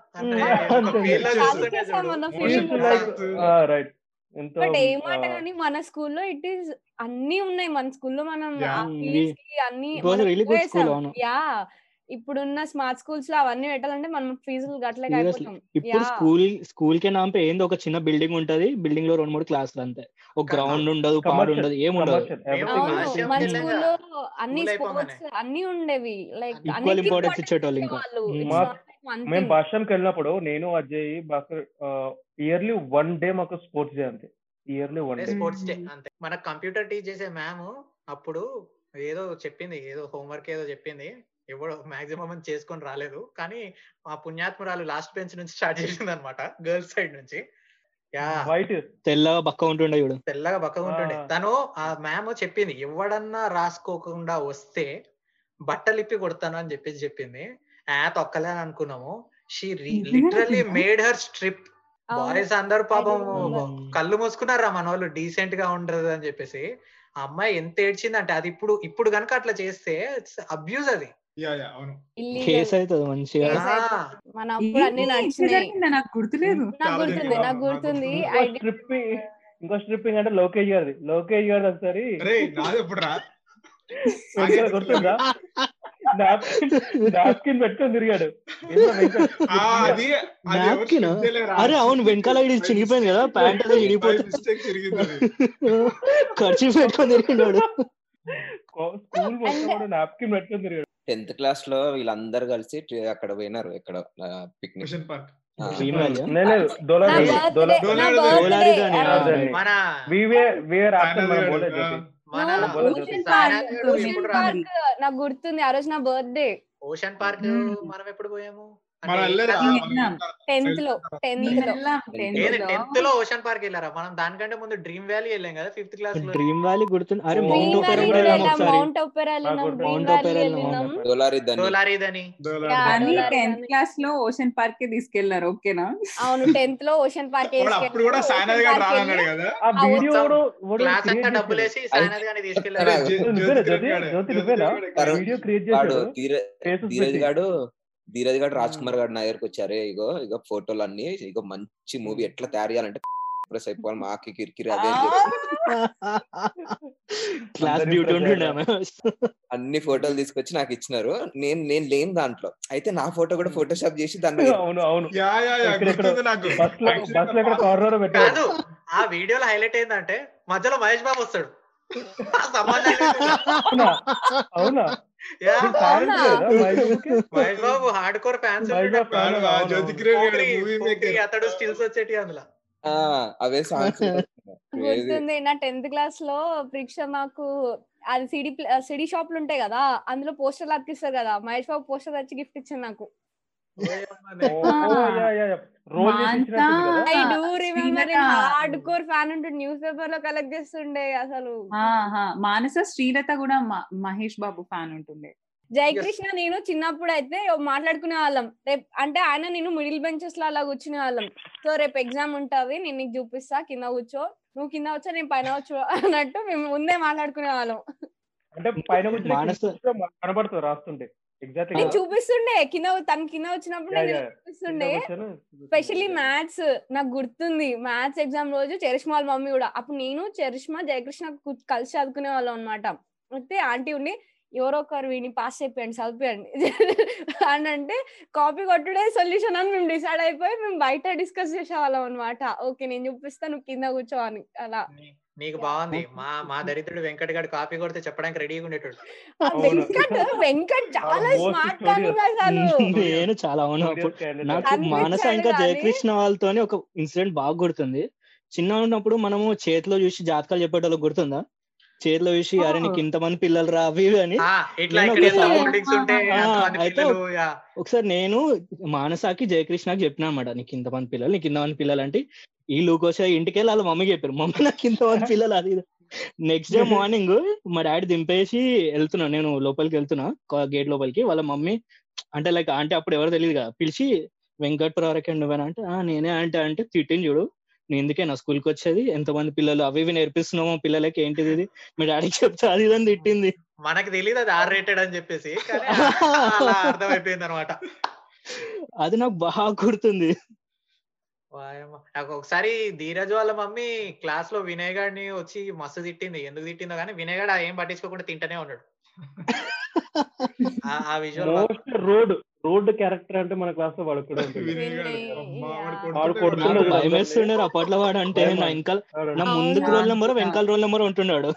రైట్ <laughs> ఎంతో బట్ ఏ మాట కానీ మన స్కూల్లో ఇట్ ఈస్ అన్ని ఉన్నాయి. మన స్కూల్లో మనం అన్ని. యా ఇప్పుడున్న స్మార్ట్ స్కూల్స్లో అవన్నీ పెట్టాలంటే మనం ఫీజులు గట్లకి. అయిపోతాం ఇప్పుడు Yeah. స్కూల్ స్కూల్ కే నాంపే ఏంది ఒక చిన్న బిల్డింగ్ ఉంటది. బిల్డింగ్లో రెండు మూడు క్లాసులు అంతే. ఒక గ్రౌండ్ ఉండదు పాడు ఉండదు ఏం ఉండదు. commercial, మేము everything అవును is- ఆశయం మన స్కూల్లో అన్ని. స్పోర్ట్స్ అన్ని ఉండేవి. లైక్ Equal importance ఇచ్చేటోళ్ళు ఇంకా. మేము భాషణకి వెళ్ళినప్పుడు నేను అజయ్ బాకర్ ఇయర్లీ వన్ డే మాకు స్పోర్ట్స్ డే అంతే. Yearly one day. Sports day అంతే. మన కంప్యూటర్ టీచ్ చేసే మ్యామ్ అప్పుడు ఏదో చెప్పింది ఏదో హోంవర్క్ ఏదో చెప్పింది. ఎవడో మాక్సిమం అని చేసుకొని రాలేదు. కానీ మా పుణ్యాత్మురాలు లాస్ట్ బెంచ్ నుంచి స్టార్ట్ చేసింది అనమాట గర్ల్స్ సైడ్ నుంచి. యా. వైట్ తెల్లగా బక్క ఉంటుండే చూడు. తెల్లగా బక్కగా ఉంటుండే. తను ఆ మ్యామ్ చెప్పింది ఎవడన్నా రాసుకోకుండా వస్తే బట్టలు ఇప్పి కొడతాను అని చెప్పేసి చెప్పింది. ఆ తొక్కలే అని అనుకున్నాము షీ చెప్పిందా? <laughs> మేడ్ హర్ స్ట్రిప్ బాయ్స్ అందరు పాపం. కళ్ళు మూసుకున్నారా మన వాళ్ళు డీసెంట్గా ఉండదు అని చెప్పేసి. ఆ అమ్మాయి ఎంత ఏడ్చిందంటే అది ఇప్పుడు ఇప్పుడు కనుక అట్లా చేస్తే అబ్యూజ్ అది. మన అప్పుడు అన్ని? నాకు గుర్తులేదు. నాకు చాలా గుర్తుంది జరిగింది. నాకు గుర్తుంది. నాకు I ఇంకో స్ట్రిప్పింగ్ అంటే లోకేష్ గారిది. లోకేష్ గారిది ఒకసారి. గుర్తుందా? <laughs> నాప్కిన్ నాప్కిన్ పెట్టుకొని తిరిగాడు. చేయలేరా? అరే అవును వెనకాల ఇది చినిగిపోయింది కదా ప్యాంట్ అది చినిగిపోతుంది అది. ఖర్చు పెట్టుకొని తిరిగినాడు స్కూ- స్కూల్ మొత్తం నాప్కిన్ పెట్టుకొని తిరిగాడు. టెన్త్ క్లాస్లో వీళ్ళందరూ కలిసి అక్కడ పోయినారు ఎక్కడ పిక్నిక్. Dream నాకు గుర్తుంది. ఆ రోజు నా బర్త్డే. Ocean park. మనం ఎప్పుడు పోయాము? టెన్త్లో టెన్త్లో ఓషన్ పార్క్ వెళ్ళారా? మనం దానికంటే ముందు డ్రీమ్ వ్యాలీ వెళ్ళాం కదా ఫిఫ్త్ క్లాస్లో డ్రీమ్ వ్యాలీ గుర్తుంది అరే. Mount Opera Mount Opera tenth. క్లాస్లో ఓషన్ పార్క్కి తీసుకెళ్ళారు ఓకేనా? అవును టెన్త్లో ఓషన్ పార్క్ అప్పుడు కూడా సాయినాథ్ గారు రానన్నాడు కదా? ఆ వీడియో క్లాస్ అంతా డబ్బులు చేశాడు. వేసి సాయినాథ్ గారిని తీసుకెళ్ళారు. వీడియో క్రియేట్ చేశాడు. ధీరజ్. గాడు ధీరజ్ గాడు రాజ్. కుమార్ గారు నా దగ్గరకు వచ్చారు. ఇగో ఇగో ఫోటోలు అన్ని ఇగో మంచి మూవీ ఎట్లా తయారు చేయాలంటే ప్రెస్ అయిపోవాలి మాకి కిరికిరి అదే <laughs> అన్ని ఫోటోలు తీసుకొచ్చి నాకు ఇచ్చినారు. నేను నేను లేను దాంట్లో. అయితే నా ఫోటో కూడా ఫోటోషాప్ చేసి దాన్ని అవును అవును. ఆ వీడియోలో హైలైట్ ఏంటంటే మధ్యలో మహేష్ బాబు వస్తాడు. <laughs> అవునా? Mahesh Babu hard core fans అతడు స్టిల్స్ వచ్చేటి అందులో? ఆ, అవే సాంగ్స్ గుర్తుంది నా టెన్త్ క్లాస్లో పరీక్ష మాకు అది సిడి సిడి షాపులు ఉంటాయి కదా అందులో పోస్టర్లు అతికిస్తారు కదా మహేష్ బాబు పోస్టర్ వచ్చి గిఫ్ట్ ఇచ్చాను నాకు. ఐ ఆ, do remember Srilatha. Hardcore fan ఉంటుంది న్యూస్ పేపర్లో కలెక్ట్ చేస్తుండే అసలు. మానస శ్రీలత కూడా మహేష్ బాబు ఫ్యాన్ ఉంటుండే. జయకృష్ణ నేను చిన్నప్పుడు అయితే మాట్లాడుకునే వాళ్ళం. రేపు అంటే ఆయన నేను మిడిల్ బెంచెస్లో అలా కూర్చునే వాళ్ళం. సో రేపు ఎగ్జామ్ ఉంటది నేను నీకు చూపిస్తా కింద కూర్చో. నువ్వు కింద వచ్చా నేను పైన వచ్చు అన్నట్టు మేము ముందే మాట్లాడుకునే వాళ్ళం. అంటే పైన కనబడుతుంది రాస్తుంటే. నేను చూపిస్తుండే. కింద తను కింద వచ్చినప్పుడు నేను చూపిస్తుండే. స్పెషల్లీ మ్యాథ్స్ నాకు గుర్తుంది. మ్యాథ్స్ ఎగ్జామ్ రోజు చరిష్మా వాళ్ళ మమ్మీ కూడా. అప్పుడు నేను చరిష్మా జయకృష్ణ కలిసి చదువుకునే వాళ్ళం అనమాట అయితే ఆంటీ ఉండి ఎవరో ఒకరు వీడిని పాస్ అయిపోయండి చదివిపోయండి. <laughs> అని అంటే కాపీ కొట్టుడే సొల్యూషన్ అని మేము డిసైడ్ అయిపోయి మేము బయట డిస్కస్ చేసేవాళ్ళం అనమాట ఓకే నేను చూపిస్తా నువ్వు కింద కూర్చో అని. అలా. నీ- నీకు బాగుంది. మా మా దరిద్రుడు వెంకట్ గారు కాపీ కొడితే చెప్పడానికి రెడీగా ఉండేటోడు. వెంకట్ వెంకట్ చాలా స్మార్ట్ <laughs> నేను చాలా అవును. అప్పుడు నాకు మానస ఇంకా జయకృష్ణ వాళ్ళతోనే ఒక ఇన్సిడెంట్ బాగా గుర్తుంది. చిన్న ఉన్నప్పుడు మనము చేతిలో చూసి జాతకాలు చెప్పేటోళ్ళకి గుర్తుందా? చేతిలో చూసి అరే నీకు ఇంతమంది పిల్లలు రా అవి అని అయితే. ఒకసారి నేను మానసాకి జయకృష్ణకి చెప్పిన అనమాట నీకు ఇంతమంది పిల్లలు నీకు ఇంతమంది పిల్లలు అంటే ఈ లూకోసా ఇంటికి వెళ్ళి వాళ్ళ మమ్మీకి చెప్పారు మమ్మీ నాకు ఇంతమంది పిల్లలు అది నెక్స్ట్ డే మార్నింగ్ మా డాడీ దింపేసి వెళ్తున్నా నేను లోపలికి వెళ్తున్నా గేట్ లోపలికి వాళ్ళ మమ్మీ అంటే లైక్ అంటే అప్పుడు ఎవరు తెలియదు కదా పిలిచి వెంకట్ ప్రవరకే నువ్వేనా? అంటే "ఆ, నేనే అంటే అంటే తిట్టింది చూడు. నేను ఎందుకే నా స్కూల్కి వచ్చేది ఎంతమంది పిల్లలు అవి ఇవి నేర్పిస్తున్నామో పిల్లలకి ఏంటిది ఇది? మీ డాడీకి చెప్తా అది ఇదని తిట్టింది. మనకు తెలియదు అది ఆర్ రేటెడ్ అని చెప్పేసి <laughs> అర్థమైపోయింది అనమాట అది నాకు బాగా గుర్తుంది. వాయమ్మ. నాకు ఒకసారి ధీరజ్ వాళ్ళ మమ్మీ క్లాస్లో వినయ్ గాడిని వచ్చి మస్తు తిట్టింది. ఎందుకు తిట్టిందో కానీ వినయ్ గాడు ఏం పట్టించుకోకుండా తింటూనే ఉన్నాడు. <laughs> ఆ- ఆ విజువల్ రోడ్ రోడ్ క్యారెక్టర్ అంటే మన క్లాస్లో వాడు కూడా <laughs> అప్పట్లో వాడు అంటే నా. ఇంకా నా? ముందుకు రోల్ నెంబర్ వెనకాల రోల్ నెంబర్ ఉంటున్నాడు.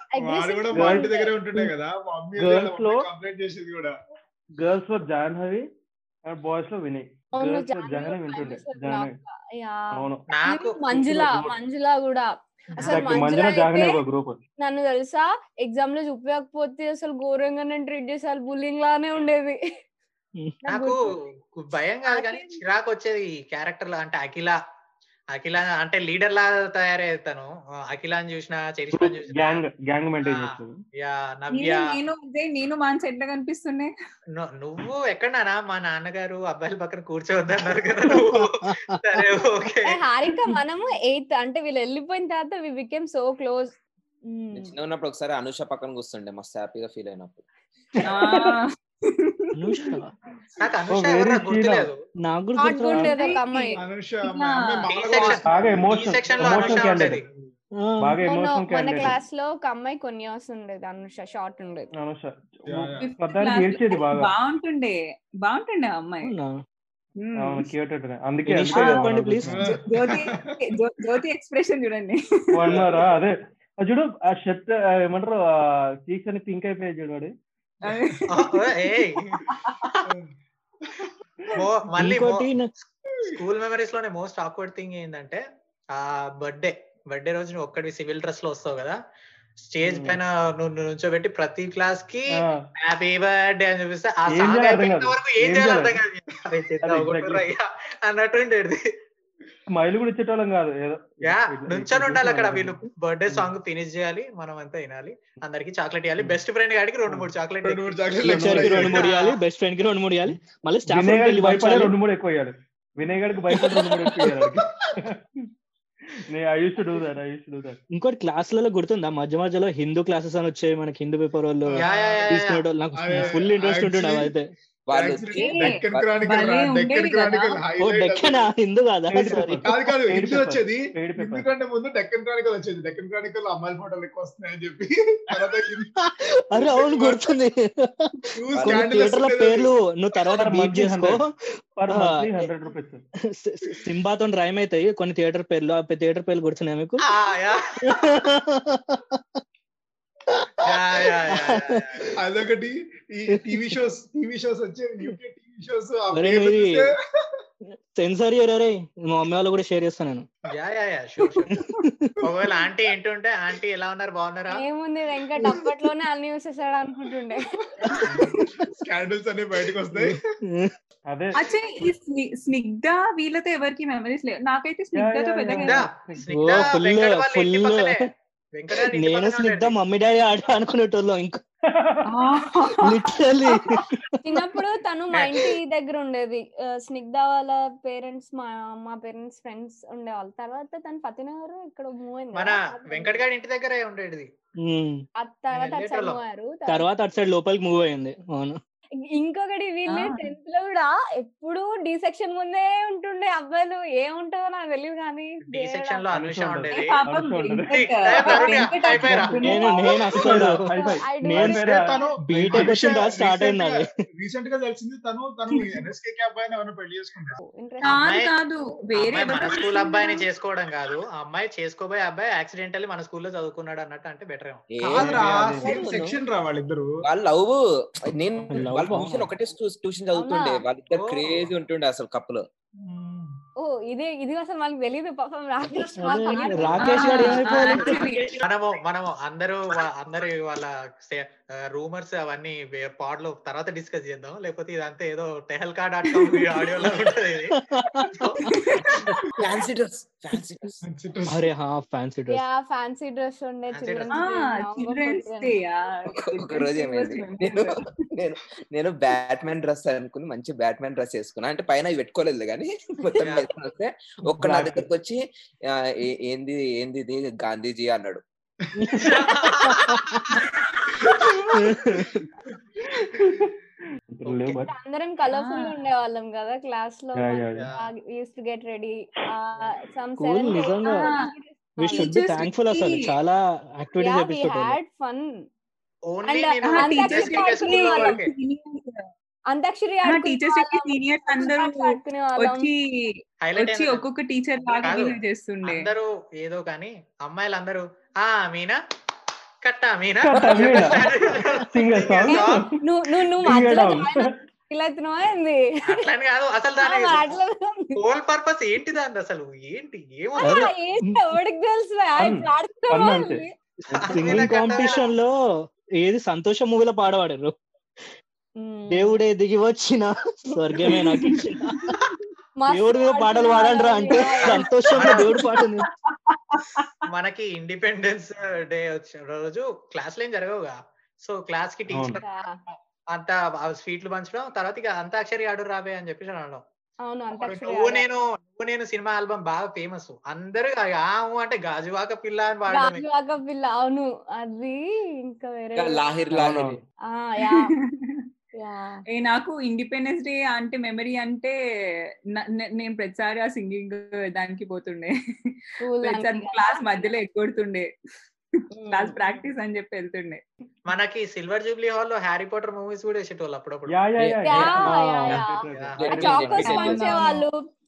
Girls లో- కంప్లైంట్ చేసేది కూడా. గర్ల్స్లో జాహ్నవి అండ్ బాయ్స్లో వినయ్. గర్ల్స్లో జాహ్నవి వింటుండే. జాహ్నవి మంజుల. మంజుల కూడా. నన్ను తెలుసా? ఎగ్జామ్లో చూపించకపోతే అసలు ఘోరంగా నేను ట్రీట్ చేసాను బుల్లింగ్ లానే ఉండేది. నాకు. భయం కాదు కానీ చిరాకు వచ్చేది ఈ క్యారెక్టర్లో అంటే అఖిల. అఖిల అంటే లీడర్ లా తయారవుతాను. అఖిల అని చూసిన చరిష్మా గ్రూప్ చూసిన. గ్యాంగ్ గ్యాంగ్ మెయింటైన్ ఆ. చేస్తుంది. యా నేను నవ్య. నేను అదే నేను మాన్స్ ఎట్లా కనిపిస్తున్నాయి నువ్వు ఎక్కడనా మా నాన్నగారు అబ్బాయిల పక్కన కూర్చోవద్దన్నారు కదా సరే <laughs> ఓకే. హారిక మనము ఎయిత్ అంటే వీళ్ళు వెళ్ళిపోయిన తర్వాత వి బికేమ్ సో క్లోజ్. నేను చిన్న ఉన్నప్పుడు ఒకసారి అనుష పక్కన కూర్చుండే. మస్తు హ్యాపీగా ఫీల్ అయినప్పుడు. అనుష? నాకు అనుష very ఎవరు sweet. గుర్తులేదు. నాకు కూడా హాట్ గుర్తు ఉండేది రాదు. ఒక అమ్మాయి. అనుష బాగా ఎమోషనల్ సెక్షన్లో అనుష ఉండేది. బాగా ఎమోషనల్ మన క్లాస్లో ఒక అమ్మాయి కొన్ని ఇయర్స్ ఉండేది అనుష. షార్ట్ ఉండేది. అనుష. ఏడ్చేది బాగా. బాగుంటుండే. బాగుంటుండే ఆ అమ్మాయి. అందుకే చెప్పండి. గుర్తుంది. జ్యోతి జ్యో- జ్యోతి ఎక్స్ప్రెషన్ చూడండి. అదే. చూడు ఆ షర్ట్ ఏమంటారు? చీక్స్ అని పింక్ అయిపోయాయి చూడు వాడు. ఏయ్ మో- మళ్ళీ స్కూల్ మెమరీస్లోనే మోస్ట్ ఆక్వర్డ్ థింగ్ ఏంటంటే ఆ బర్త్డే బర్త్డే రోజు నువ్వు ఒక్కడి సివిల్ డ్రెస్లో వస్తావు కదా స్టేజ్. పైన నువ్వు నుంచోబెట్టి ప్రతి క్లాస్కి హ్యాపీ బర్త్డే అని చూపిస్తే ఆ సాంగ్. వరకు ఏం చేయాలో అర్థం కాదు. అన్నట్టు ఉండేది. స్మైల్ కూడా ఇచ్చేటోళ్ళం కాదు. యా నుంచొని ఉండాలి అక్కడ వీళ్ళు. బర్త్డే సాంగ్ ఫినిష్ చేయాలి మనం అంతా వినాలి. అందరికి చాక్లెట్ ఇవ్వాలి. బెస్ట్ ఫ్రెండ్ గాడికి రెండు మూడు చాక్లెట్ రెండు మూడు రెండు మూడు ఇవ్వాలి బెస్ట్ ఫ్రెండ్కి రెండు మూడు ఇవ్వాలి. మళ్ళీ స్టాఫ్ భయపడే రెండు మూడు ఎక్కువ ఇవ్వాలి. వినయ్ గారికి భయపడి రెండు మూడు ఎక్కువ ఇంకోటి క్లాసులలో గుర్తుందా? మధ్య మధ్యలో హిందూ క్లాసెస్ అని వచ్చాయి మనకి హిందూ పేపర్ వాళ్ళు నాకు ఫుల్ ఇంట్రెస్ట్ ఉంటుండే అయితే వాళ్ళు వచ్చి హిందూ కాదా? సారీ. కాదు హిందీ. వచ్చేది. హిందీ కంటే ముందు డెక్కన్ క్రానికల్ వచ్చేది. డెక్కన్ క్రానికల్ అమ్మాయిల ఫోటోలు ఎక్కువ వస్తున్నాయని చెప్పి. అరే అవును <laughs> గుర్తుంది. పేర్లు నువ్వు తర్వాత monthly చేసుకో. సింబాతో రైమ్ అవుతాయి. కొన్ని థియేటర్ పేర్లు ఆ థియేటర్ పేర్లు గుర్తున్నాయి మీకు. <laughs> అదొకటి. ఈ టీవీ షోస్ టీవీ షోస్ వచ్చేది యూకే టీవీ షోస్ సెన్సార్ అరే మా మమ్మీ వాళ్ళు కూడా షేర్ చేస్తాను నేను. Yeah yeah yeah sure sure ఒకవేళ ఆంటీ ఏంటుంటే ఆంటీ ఎలా ఉన్నారు? బాగున్నారా? ఏముంది వెంకట్ అప్పట్లోనే అన్ని చూసేసాడు అనుకుంటుండే. స్కాండల్స్ అనేవి బయటకు వస్తాయి. అదే. అచ్చే ఈ స్ని- స్నిగ్ధ వీళ్ళతో ఎవరికి మెమరీస్ లేవు. నాకైతే స్నిగ్ధతో పెద్దగా నేను స్నిగ్ధ. మమ్మీ డాడీ ఆడ అనుకునేటోళ్ళం ఇంకా. <laughs> చిన్నప్పుడు తను మా ఇంటి దగ్గర ఉండేది. స్నిగ్ధ వాళ్ళ పేరెంట్స్ మా మా పేరెంట్స్ ఫ్రెండ్స్ ఉండేవాళ్ళు. తర్వాత తను ఫతినగర్ ఇక్కడ మూవ్ అయింది మన. వెంకట గారి ఇంటి దగ్గరే ఉండేది. తర్వాత అటు సైడ్ వెళ్ళేటోళ్ళం. మూవ్ అయ్యారు తర్వాత అటు సైడ్ లోపలికి మూవ్ అయింది. అవును. ఇంకొకటి వీళ్ళు. టెన్త్లో కూడా ఎప్పుడు డి సెక్షన్ ముందే ఉంటుండే. అబ్బాయిలు ఏముంటుందో నాకు తెలియదు కానీ డి సెక్షన్లో అనుష ఉండేది. నేను నేను అసలు నేను బీటెక్ స్టార్ట్ అయింది అది రీసెంట్గా తెలిసింది తను తను ఎన్ఎస్కే అబ్బాయిని ఎవరైనా పెళ్ళి కాదు వేరే మన స్కూల్ అబ్బాయిని? చేసుకోవడం కాదు. ఆ అమ్మాయి చేసుకోబోయే అబ్బాయి యాక్సిడెంటల్లీ మన స్కూల్లో చదువుకున్నాడు అన్నట్టు అంటే బెటర్ ఏమో. సెక్షన్ రా వాళ్ళిద్దరు. వాళ్ళ లవ్ నేను వాళ్ళ? ట్యూషన్ ఒకటే ట్యూషన్ చదువుతుండే? వాళ్ళిద్దరు. క్రేజీ ఉంటుండే అసలు కప్పులు ఓ ఇదే ఇది అసలు మనకు తెలియదు పాపం రాకేష్. రాకేష్ మనము మనము అందరూ అందరూ వాళ్ళ రూమర్స్ అవన్నీ పాడ్లో తర్వాత డిస్కస్ చేద్దాం. లేకపోతే ఇదంతా ఏదో టెహల్కా డాట్ కామ్ ఆడియోలో ఉంటది ఇది. ఫ్యాన్సీ డ్రెస్ ఫ్యాన్సీ డ్రెస్ అరే హా fancy dress yeah fancy dress ఉండే Fancy చిల్డ్రన్స్. ఒక రోజు ఏమైంది? నేను. నేను నేను బ్యాట్మెన్ డ్రెస్ అనుకుని మంచి బ్యాట్మెన్ డ్రెస్ వేసుకున్నా. అంటే పైన పెట్టుకోలేదు కానీ మొత్తం. వేసుకుని వస్తే ఒక్క నా దగ్గరకు వచ్చి ఏంది ఏంది ఇది గాంధీజీ అన్నాడు. <laughs> అందరం కలర్ఫుల్ Ah. ఉండే వాళ్ళం కదా క్లాస్లో used to get ready some. We should be thankful అసలు. చాలా యాక్టివిటీస్ చేపిస్తుంటారు. హ్యాడ్ ఫన్ ఓన్లీ నేను టీచర్స్కి ఆడుకునే వాళ్ళకి అంతాక్షరి టీచర్స్కి సీనియర్స్ అందరూ వచ్చి వచ్చి ఒక్కొక్క టీచర్. బిహేవ్ చేస్తుండే. అందరూ ఏదో కానీ అమ్మాయిలు అందరూ ఆ మీనా <laughs> నువ్వు నువ్వు. ఇలా అవుతున్నావా ఏంది? అట్లని కాదు అసలు దాని. హోల్ పర్పస్ ఏంటి దాని అసలు? ఏంటి తెలుసు? సింగింగ్ కాంపిటీషన్లో ఏది సంతోష మూవీలో పాడవాడారు. దేవుడే దిగి వచ్చిన స్వర్గమే నాకు <laughs> దేవుడి మీద పాటలు పాడండ్రా అంటే? సంతోషంలో దేవుడు పాట. మనకి ఇండిపెండెన్స్ డే వచ్చిన రోజు క్లాస్ ఏం జరగవుగా. సో క్లాస్కి టీచర్ అంతా స్వీట్లు పంచడం తర్వాత ఇక అంతాక్షరి ఆడు రాబే అని చెప్పేసి అనడం. అవును అప్పుడు అంతాక్షరి నువ్వు. నేను నువ్వు నేను సినిమా ఆల్బమ్ బాగా ఫేమస్ అందరూ ఆము అంటే గాజువాక పిల్ల అని పాడడం గాజువాక పిల్ల అవును. అది ఇంకా వేరే లాహిర్ లాహిర్. నాకు ఇండిపెండెన్స్ డే అంటే మెమరీ అంటే నేను ప్రతిసారి ఆ సింగింగ్ దానికి పోతుండే. క్లాస్. మధ్యలో ఎక్కొడుతుండే మ్మ్. క్లాస్ ప్రాక్టీస్ అని చెప్పి వెళ్తుండే. మనకి సిల్వర్ జూబ్లీ హాల్లో హ్యారీ పాటర్ మూవీస్ కూడా వేసేటోళ్ళు అప్పుడప్పుడు. యా యా యా యా,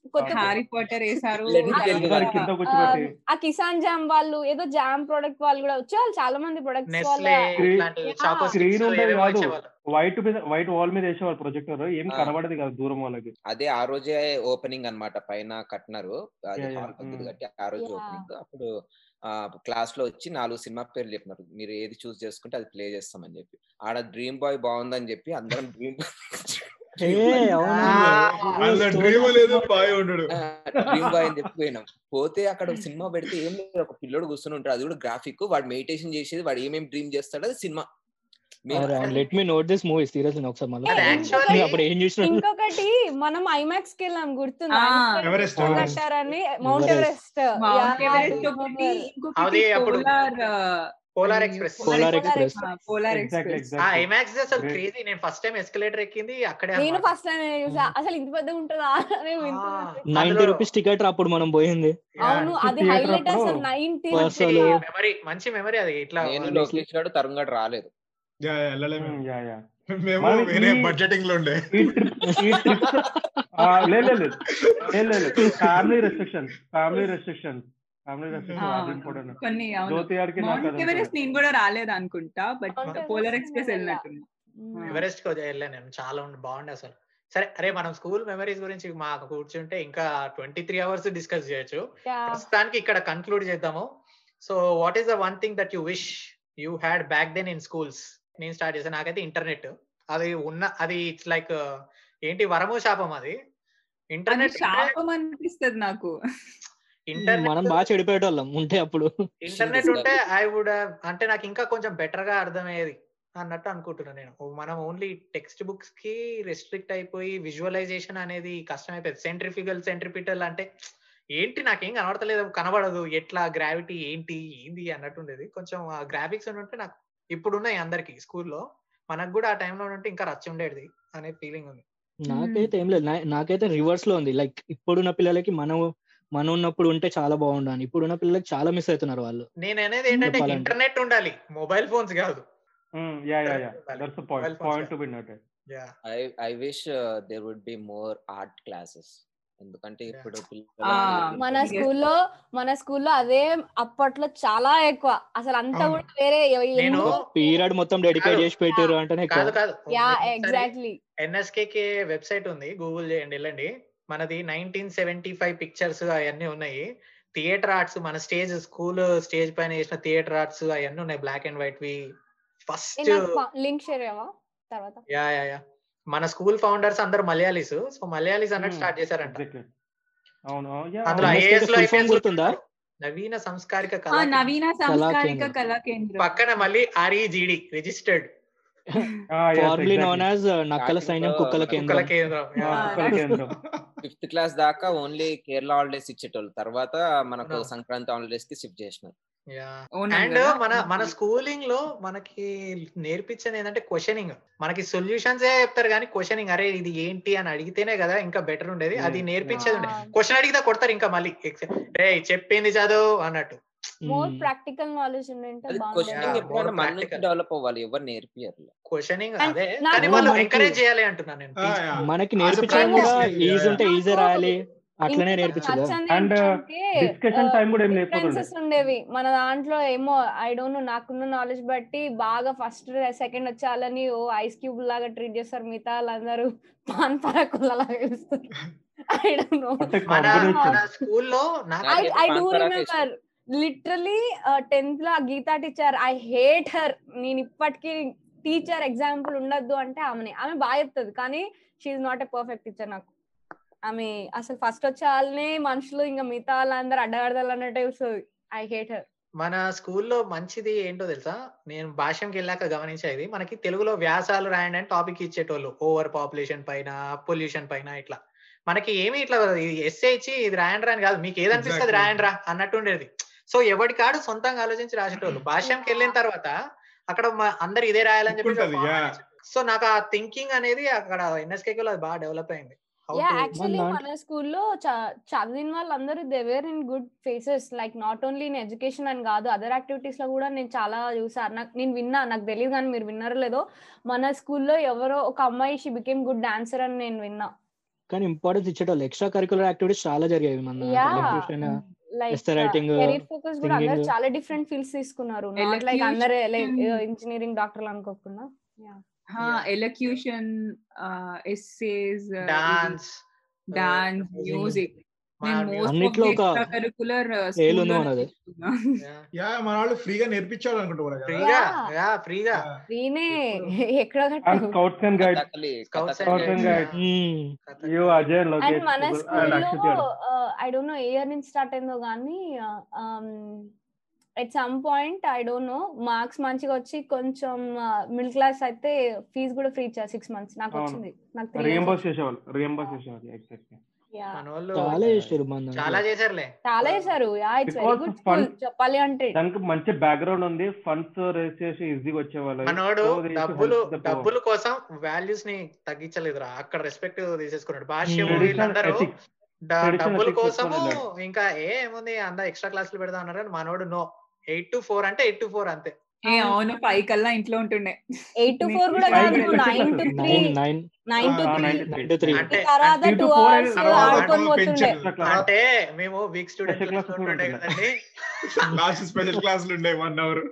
<laughs> ఆ, కిసాన్ జామ్ వాళ్ళు ఏదో జామ్ ప్రొడక్ట్ వాళ్ళు కూడా వచ్చేవాళ్ళు చాలా మంది ప్రొడక్ట్స్ వాళ్ళ వైట్ మీద వైట్ వాల్ మీద వేసేవాళ్ళు ప్రొజెక్టర్. ఏం. కనబడదు కాదు దూరం వాళ్ళకి. అదే ఆ రోజే ఓపెనింగ్ అన్నమాట. పైన కట్టినారు. కట్టి ఆ రోజు. ఓపెనింగ్ అప్పుడు ఆ క్లాస్లో వచ్చి నాలుగు సినిమా పేర్లు చెప్పినారు. మీరు ఏది చూస్ చేసుకుంటే అది ప్లే చేస్తామని చెప్పి. ఆడ డ్రీమ్ బాయ్ బాగుందని చెప్పి అందరం డ్రీమ్ బాయ్ ఉండడు. డ్రీమ్ బాయ్ అని చెప్పి పోయినాం పోతే అక్కడ సినిమా పెడితే ఏం లేదు ఒక పిల్లోడు కూర్చొని ఉంటాడు. అది కూడా గ్రాఫిక్ వాడు మెడిటేషన్ చేసేది వాడు ఏమేమి డ్రీమ్ చేస్తాడో అది cinema. Let me note this movie seriously ఒకసారి మళ్ళీ. అప్పుడు ఏం చూసిన ఇంకొకటి మనం ఐమాక్స్కి వెళ్ళాం గుర్తుందా. కట్టారని మౌంట్ ఎవరెస్ట్. ఇంకొకటి polar express polar express polar express ఆ ఐమాక్స్ అసలు. క్రేజీ నేను ఫస్ట్ టైం ఎస్కలేటర్ ఎక్కింది అక్కడే నేను. ఫస్ట్ టైం చూసా. అసలు ఇంత పెద్దగా ఉంటుందా? నేను ఇంత ఆ. పెద్దగా- నైన్టీ రూపీస్ టికెట్ అప్పుడు మనం పోయింది. Yeah. అవును అది హైలైట్ అసలు నైన్టీ మెమరీ మంచి మెమరీ అది ఇట్లా నేను లోకేష్ గారు తరుణ్ గారు రాలేదు. యా, యా, వెళ్ళలేము యా యా. మేము వేరే బడ్జెటింగ్లో ఉండే. <laughs> లేదు లేదు లేదు. లేదు ఫ్యామిలీ రెస్ట్రిక్షన్స్ ఫ్యామిలీ రెస్ట్రిక్షన్స్ కొన్ని మౌంట్ ఎవరెస్ట్ నేను కూడా రాలేదు అనుకుంటా బట్ పోలార్ ఎక్స్ప్రెస్ వెళ్ళా. వెళ్ళినట్టున్నా మ్మ్. ఎవరెస్ట్కి వెళ్ళాను నేను. చాలా బాగుండే అసలు. సరే అరే మనం స్కూల్ మెమరీస్ గురించి మాకు కూర్చుంటే ఇంకా ట్వంటీ త్రీ అవర్స్ డిస్కస్ చేయొచ్చు. ప్రస్తుతానికి ఇక్కడ కన్క్లూడ్ చేద్దాము. So what is the one thing that you wish you had back then in schools నేను స్టార్ట్ చేశాను నాకైతే ఇంటర్నెట్ అది ఉన్న అది ఇట్స్ లైక్ ఏంటి వరము శాపం అది. అది ఇంటర్నెట్ శాపం అనిపిస్తుంది నాకు. మనం ఇంటర్నెట్ బాగా చెడిపోయేటోళ్ళం ఉంటే అప్పుడు. ఇంటర్నెట్ ఉంటే ఐ వుడ్ అంటే నాకు ఇంకా కొంచెం బెటర్గా అర్థమయ్యేది అన్నట్టు అనుకుంటున్నాను నేను. మనం ఓన్లీ టెక్స్ట్ బుక్స్కి రెస్ట్రిక్ట్ అయిపోయి విజువలైజేషన్ అనేది కష్టమైపోయింది. సెంట్రిఫికల్ సెంట్రిపిటల్ అంటే ఏంటి నాకేం కనబడతలేదు కనబడదు. ఎట్లా గ్రావిటీ ఏంటి ఏంది అన్నట్టు ఉండేది. కొంచెం ఆ గ్రాఫిక్స్ ఉంటే నాకు ఇప్పుడు ఉన్నాయి అందరికి స్కూల్లో. మనకు కూడా ఆ టైంలో ఉంటే ఇంకా రచ్చి ఉండేది అనే ఫీలింగ్ ఉంది. నాకైతే ఏం లేదు. నాకైతే రివర్స్లో ఉంది. లైక్ ఇప్పుడున్న పిల్లలకి మనం మనం ఉన్నప్పుడు ఉంటే చాలా బాగుండాలి ఇప్పుడున్న పిల్లలకి చాలా మిస్ అవుతున్నారు వాళ్ళు నేను అనేది ఏంటంటే. ఇంటర్నెట్ ఉండాలి మొబైల్ ఫోన్స్ కాదు యా యా యా ఉండాలి. That's Mobile point phones point కాదు. To be noted yeah I I wish there would be more art classes ఎందుకంటే Yeah. ఇప్పుడు మన. స్కూల్లో మన స్కూల్లో అదే అప్పట్లో చాలా ఎక్కువ అసలు అంతా. కూడా వేరే నేను? పీరియడ్ మొత్తం డెడికేట్. చేసి పెట్టారు అంటేనే కాదు కాదు యా ఎగ్జాక్ట్లీ ఎన్ఎస్కే వెబ్సైట్ ఉంది గూగుల్ చేయండి వెళ్ళండి మనది నైన్టీన్ సెవెంటీ ఫైవ్ పిక్చర్స్ అవన్నీ ఉన్నాయి. థియేటర్ ఆర్ట్స్ మన స్టేజ్ స్కూల్ స్టేజ్ పైన చేసిన థియేటర్ ఆర్ట్స్ అవన్నీ ఉన్నాయి. Black and white we. First link share తర్వాత. Yeah yeah yeah. మన స్కూల్ ఫౌండర్స్ అందరు మలయాళీస్. సో మలయాళీస్ అన్నట్టు స్టార్ట్ చేశారంట. అవును yeah, అందులో ఐఏఎస్లో గుర్తుందా? నవీన సంస్కారిక కళా నవీన సంస్కారిక కేంద్రం. కళా కేంద్రం. పక్కన మళ్ళీ REGD registered yes, formally exactly. Known as నక్కల సైన్యం కుక్కల కేంద్రం ఫిఫ్త్ క్లాస్ దాకా ఓన్లీ కేరళ హాలిడేస్ ఇచ్చేటోళ్ళు. తర్వాత మనకు. సంక్రాంతి హాలిడేస్కి షిఫ్ట్ చేసినారు. అండ్ కదా? మన మన స్కూలింగ్లో మనకి నేర్పించేది ఏంటంటే క్వశ్చనింగ్ మనకి సొల్యూషన్స్ ఏ చెప్తారు కానీ క్వశ్చనింగ్ అరే ఇది ఏంటి అని అడిగితేనే కదా ఇంకా బెటర్ ఉండేది. అది Yeah. నేర్పించేది ఉండే. Ah. క్వశ్చన్ అడిగితే కొడతారు ఇంకా మళ్ళీ. రే చెప్పింది చదువు అన్నట్టు. మోర్ ప్రాక్టికల్ నాలెడ్జ్ ఉంటే క్వశ్చనింగ్ ఎప్పుడైనా మన నుంచి. డెవలప్ అవ్వాలి ఎవరు నేర్పియరు క్వశ్చనింగ్ And అదే నాకు- కానీ వాళ్ళు మనకి- ఎంకరేజ్ చేయాలి అంటున్నాను నేను. yeah. మనకి As a నేర్పించడం practice, కూడా yeah. ఈజీ ఉంటే ఈజీ నాకు రాయాలి. అట్లనే నేర్పించదా కూడా ఏం లేకపోతుండే. differences ఉండేవి. మన దాంట్లో ఏమో ఐ డోంట్ నో నాకున్న నాలెడ్జ్ బట్టి బాగా ఫస్ట్ సెకండ్ వచ్చాలని ఓ ఐస్ క్యూబ్ లాగా ట్రీట్ చేస్తారు మిగతా వాళ్ళందరూ. పాన్ పరాకుల లాగా చూస్తారు ఐ డోంట్ నో స్కూల్లో ఐ డూ రిమెంబర్ లిటరలీ టెన్త్లో ఆ Geetha teacher I hate her. నేను ఇప్పటికీ టీచర్ ఎగ్జాంపుల్ ఉండద్దు అంటే ఆమెని. ఆమె బాగా చెప్తుంది కానీ she's not a perfect teacher నాకు. ఆమె అసలు ఫస్ట్ వచ్చే వాళ్ళని మనుషులు ఇంకా మిగతా వాళ్ళందరూ అడ్డగడదాలు అన్నట్టే చూస్తుంది. I hate her. మన స్కూల్లో మంచిది ఏంటో తెలుసా? నేను భాష్యంకి వెళ్ళాక గమనించేది మనకి తెలుగులో వ్యాసాలు రాయండి అని టాపిక్ ఇచ్చేటోళ్ళు. ఓవర్ పాపులేషన్ పైన పొల్యూషన్ పైన ఇట్లా. మనకి ఏమి ఇట్లా ఎస్ఏ ఇచ్చి ఇది రాయండి రా అని కాదు. మీకు ఏదనిపిస్తుంది Exactly. రాయండి రా అన్నట్టు ఉండేది. సో ఎవడి కాడు సొంతంగా ఆలోచించి రాసేటోళ్ళు. భాష్యంకి వెళ్ళిన తర్వాత అక్కడ అందరు ఇదే రాయాలని చెప్పి. సో నాకు ఆ థింకింగ్ అనేది అక్కడ ఎన్ఎస్కే లో అది బాగా డెవలప్ అయింది. యాక్చువల్లీ మన స్కూల్లో చదివిన వాళ్ళందరూ they were in good faces like not only in education అని కాదు అదర్ యాక్టివిటీస్లో కూడా నేను చాలా చూసాను. నాకు నేను విన్నా నాకు తెలియదు కానీ మీరు విన్నారో లేదో మన స్కూల్లో ఎవరో ఒక అమ్మాయి షీ బికేమ్ గుడ్ డాన్సర్ అని నేను విన్నా. కానీ ఇంపార్టెన్స్ ఇచ్చేటోళ్ళు. ఎక్స్ట్రా కరికులర్ యాక్టివిటీస్ చాలా జరిగాయి మన లైక్ కెరీర్ ఫోకస్ కూడా అందరు. చాలా డిఫరెంట్ ఫీల్డ్స్ తీసుకున్నారు. నాట్ లైక్ అందరే లైక్. ఇంజనీరింగ్ డాక్టర్లు అనుకోకుండా. Elocution essays dance dance music వాళ్ళు ఫ్రీగా నేర్పించాలి అనుకుంటున్నారు ఫ్రీగా. యా. ఫ్రీగా. ఎక్కడ అండ్ మన స్కూల్లో. ఐ డోంట్ నో ఏ ఇయర్ నుంచి స్టార్ట్ అయిందో కానీ at some point I don't know marks మంచిగా వచ్చి కొంచెం మిడిల్ క్లాస్ అయితే ఫీజు కూడా ఫ్రీ ఇచ్చారు సిక్స్ మంత్స్ నాకు. వచ్చింది. నాకు చేసేవాళ్ళు. చేసేవాళ్ళు చాలా దాంట్లో. చాలా చేశారులే. చాలా చేశారు. చెప్పాలి అంటే. దానికి మంచి బ్యాక్గ్రౌండ్ ఉంది. ఫండ్స్ రేస్ చేసి ఈజీగా వచ్చేవాళ్ళు. మనోడు డబ్బులు. డబ్బుల కోసం వాల్యూస్ని తగ్గించలేదురా. అక్కడ రెస్పెక్ట్ తీసేసుకున్నాడు. భాష్యం Hmm. వీళ్ళందరూ డబ్బుల ethics కోసము ఇంకా ఏముంది? అందరు ఎక్స్ట్రా క్లాసులు పెడతా ఉన్నారు కానీ మనోడు నో ఎయిట్ టు ఫోర్ అంటే ఎయిట్ టు ఫోర్ అంతే. ఏ అవును. ఫైవ్ కల్లా ఇంట్లో ఉంటుండే. ఎయిట్ టు ఫోర్ కూడా కాదు. Nine to three. Nine to three. తర్వాత టూ అవర్స్ ఆడుకొని పోతుండే. అంటే మేము వీక్ స్టూడెంట్ కూడా ఉంటుండే. కదండి. లాస్ట్ స్పెషల్ క్లాసులు ఉండే వన్ అవర్.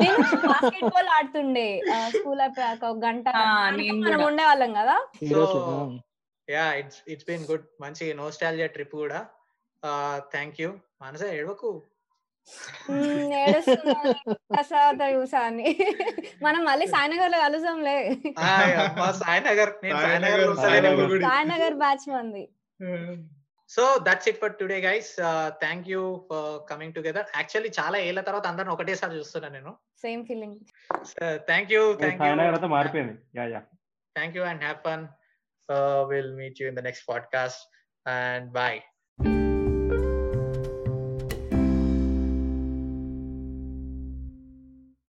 నేను బాస్కెట్ బాల్ ఆడుతుండే స్కూల్ అయిపోయాక ఒక గంట మనం. ఉండేవాళ్ళం కదా. Heroes yeah it's it's been good మంచి నోస్టాలజియా ట్రిప్ కూడా. థ్యాంక్ యూ మనస ఏడుస్తున్నాను. ప్రసాద్ చూసా అని మనం మళ్ళీ సాయినగర్లో కలుసాంలే సాయినగర్ నేను సాయినగర్ బ్యాచ్ మంది. So that's it for today guys. Thank you for coming together. Actually చాలా ఏళ్ళ తర్వాత అందరిని ఒకటేసారి చూస్తున్నాను నేను. Same feeling thank you thank you. మారిపోయింది. Yeah yeah. Thank you and have fun. Will meet you in the next podcast. And bye.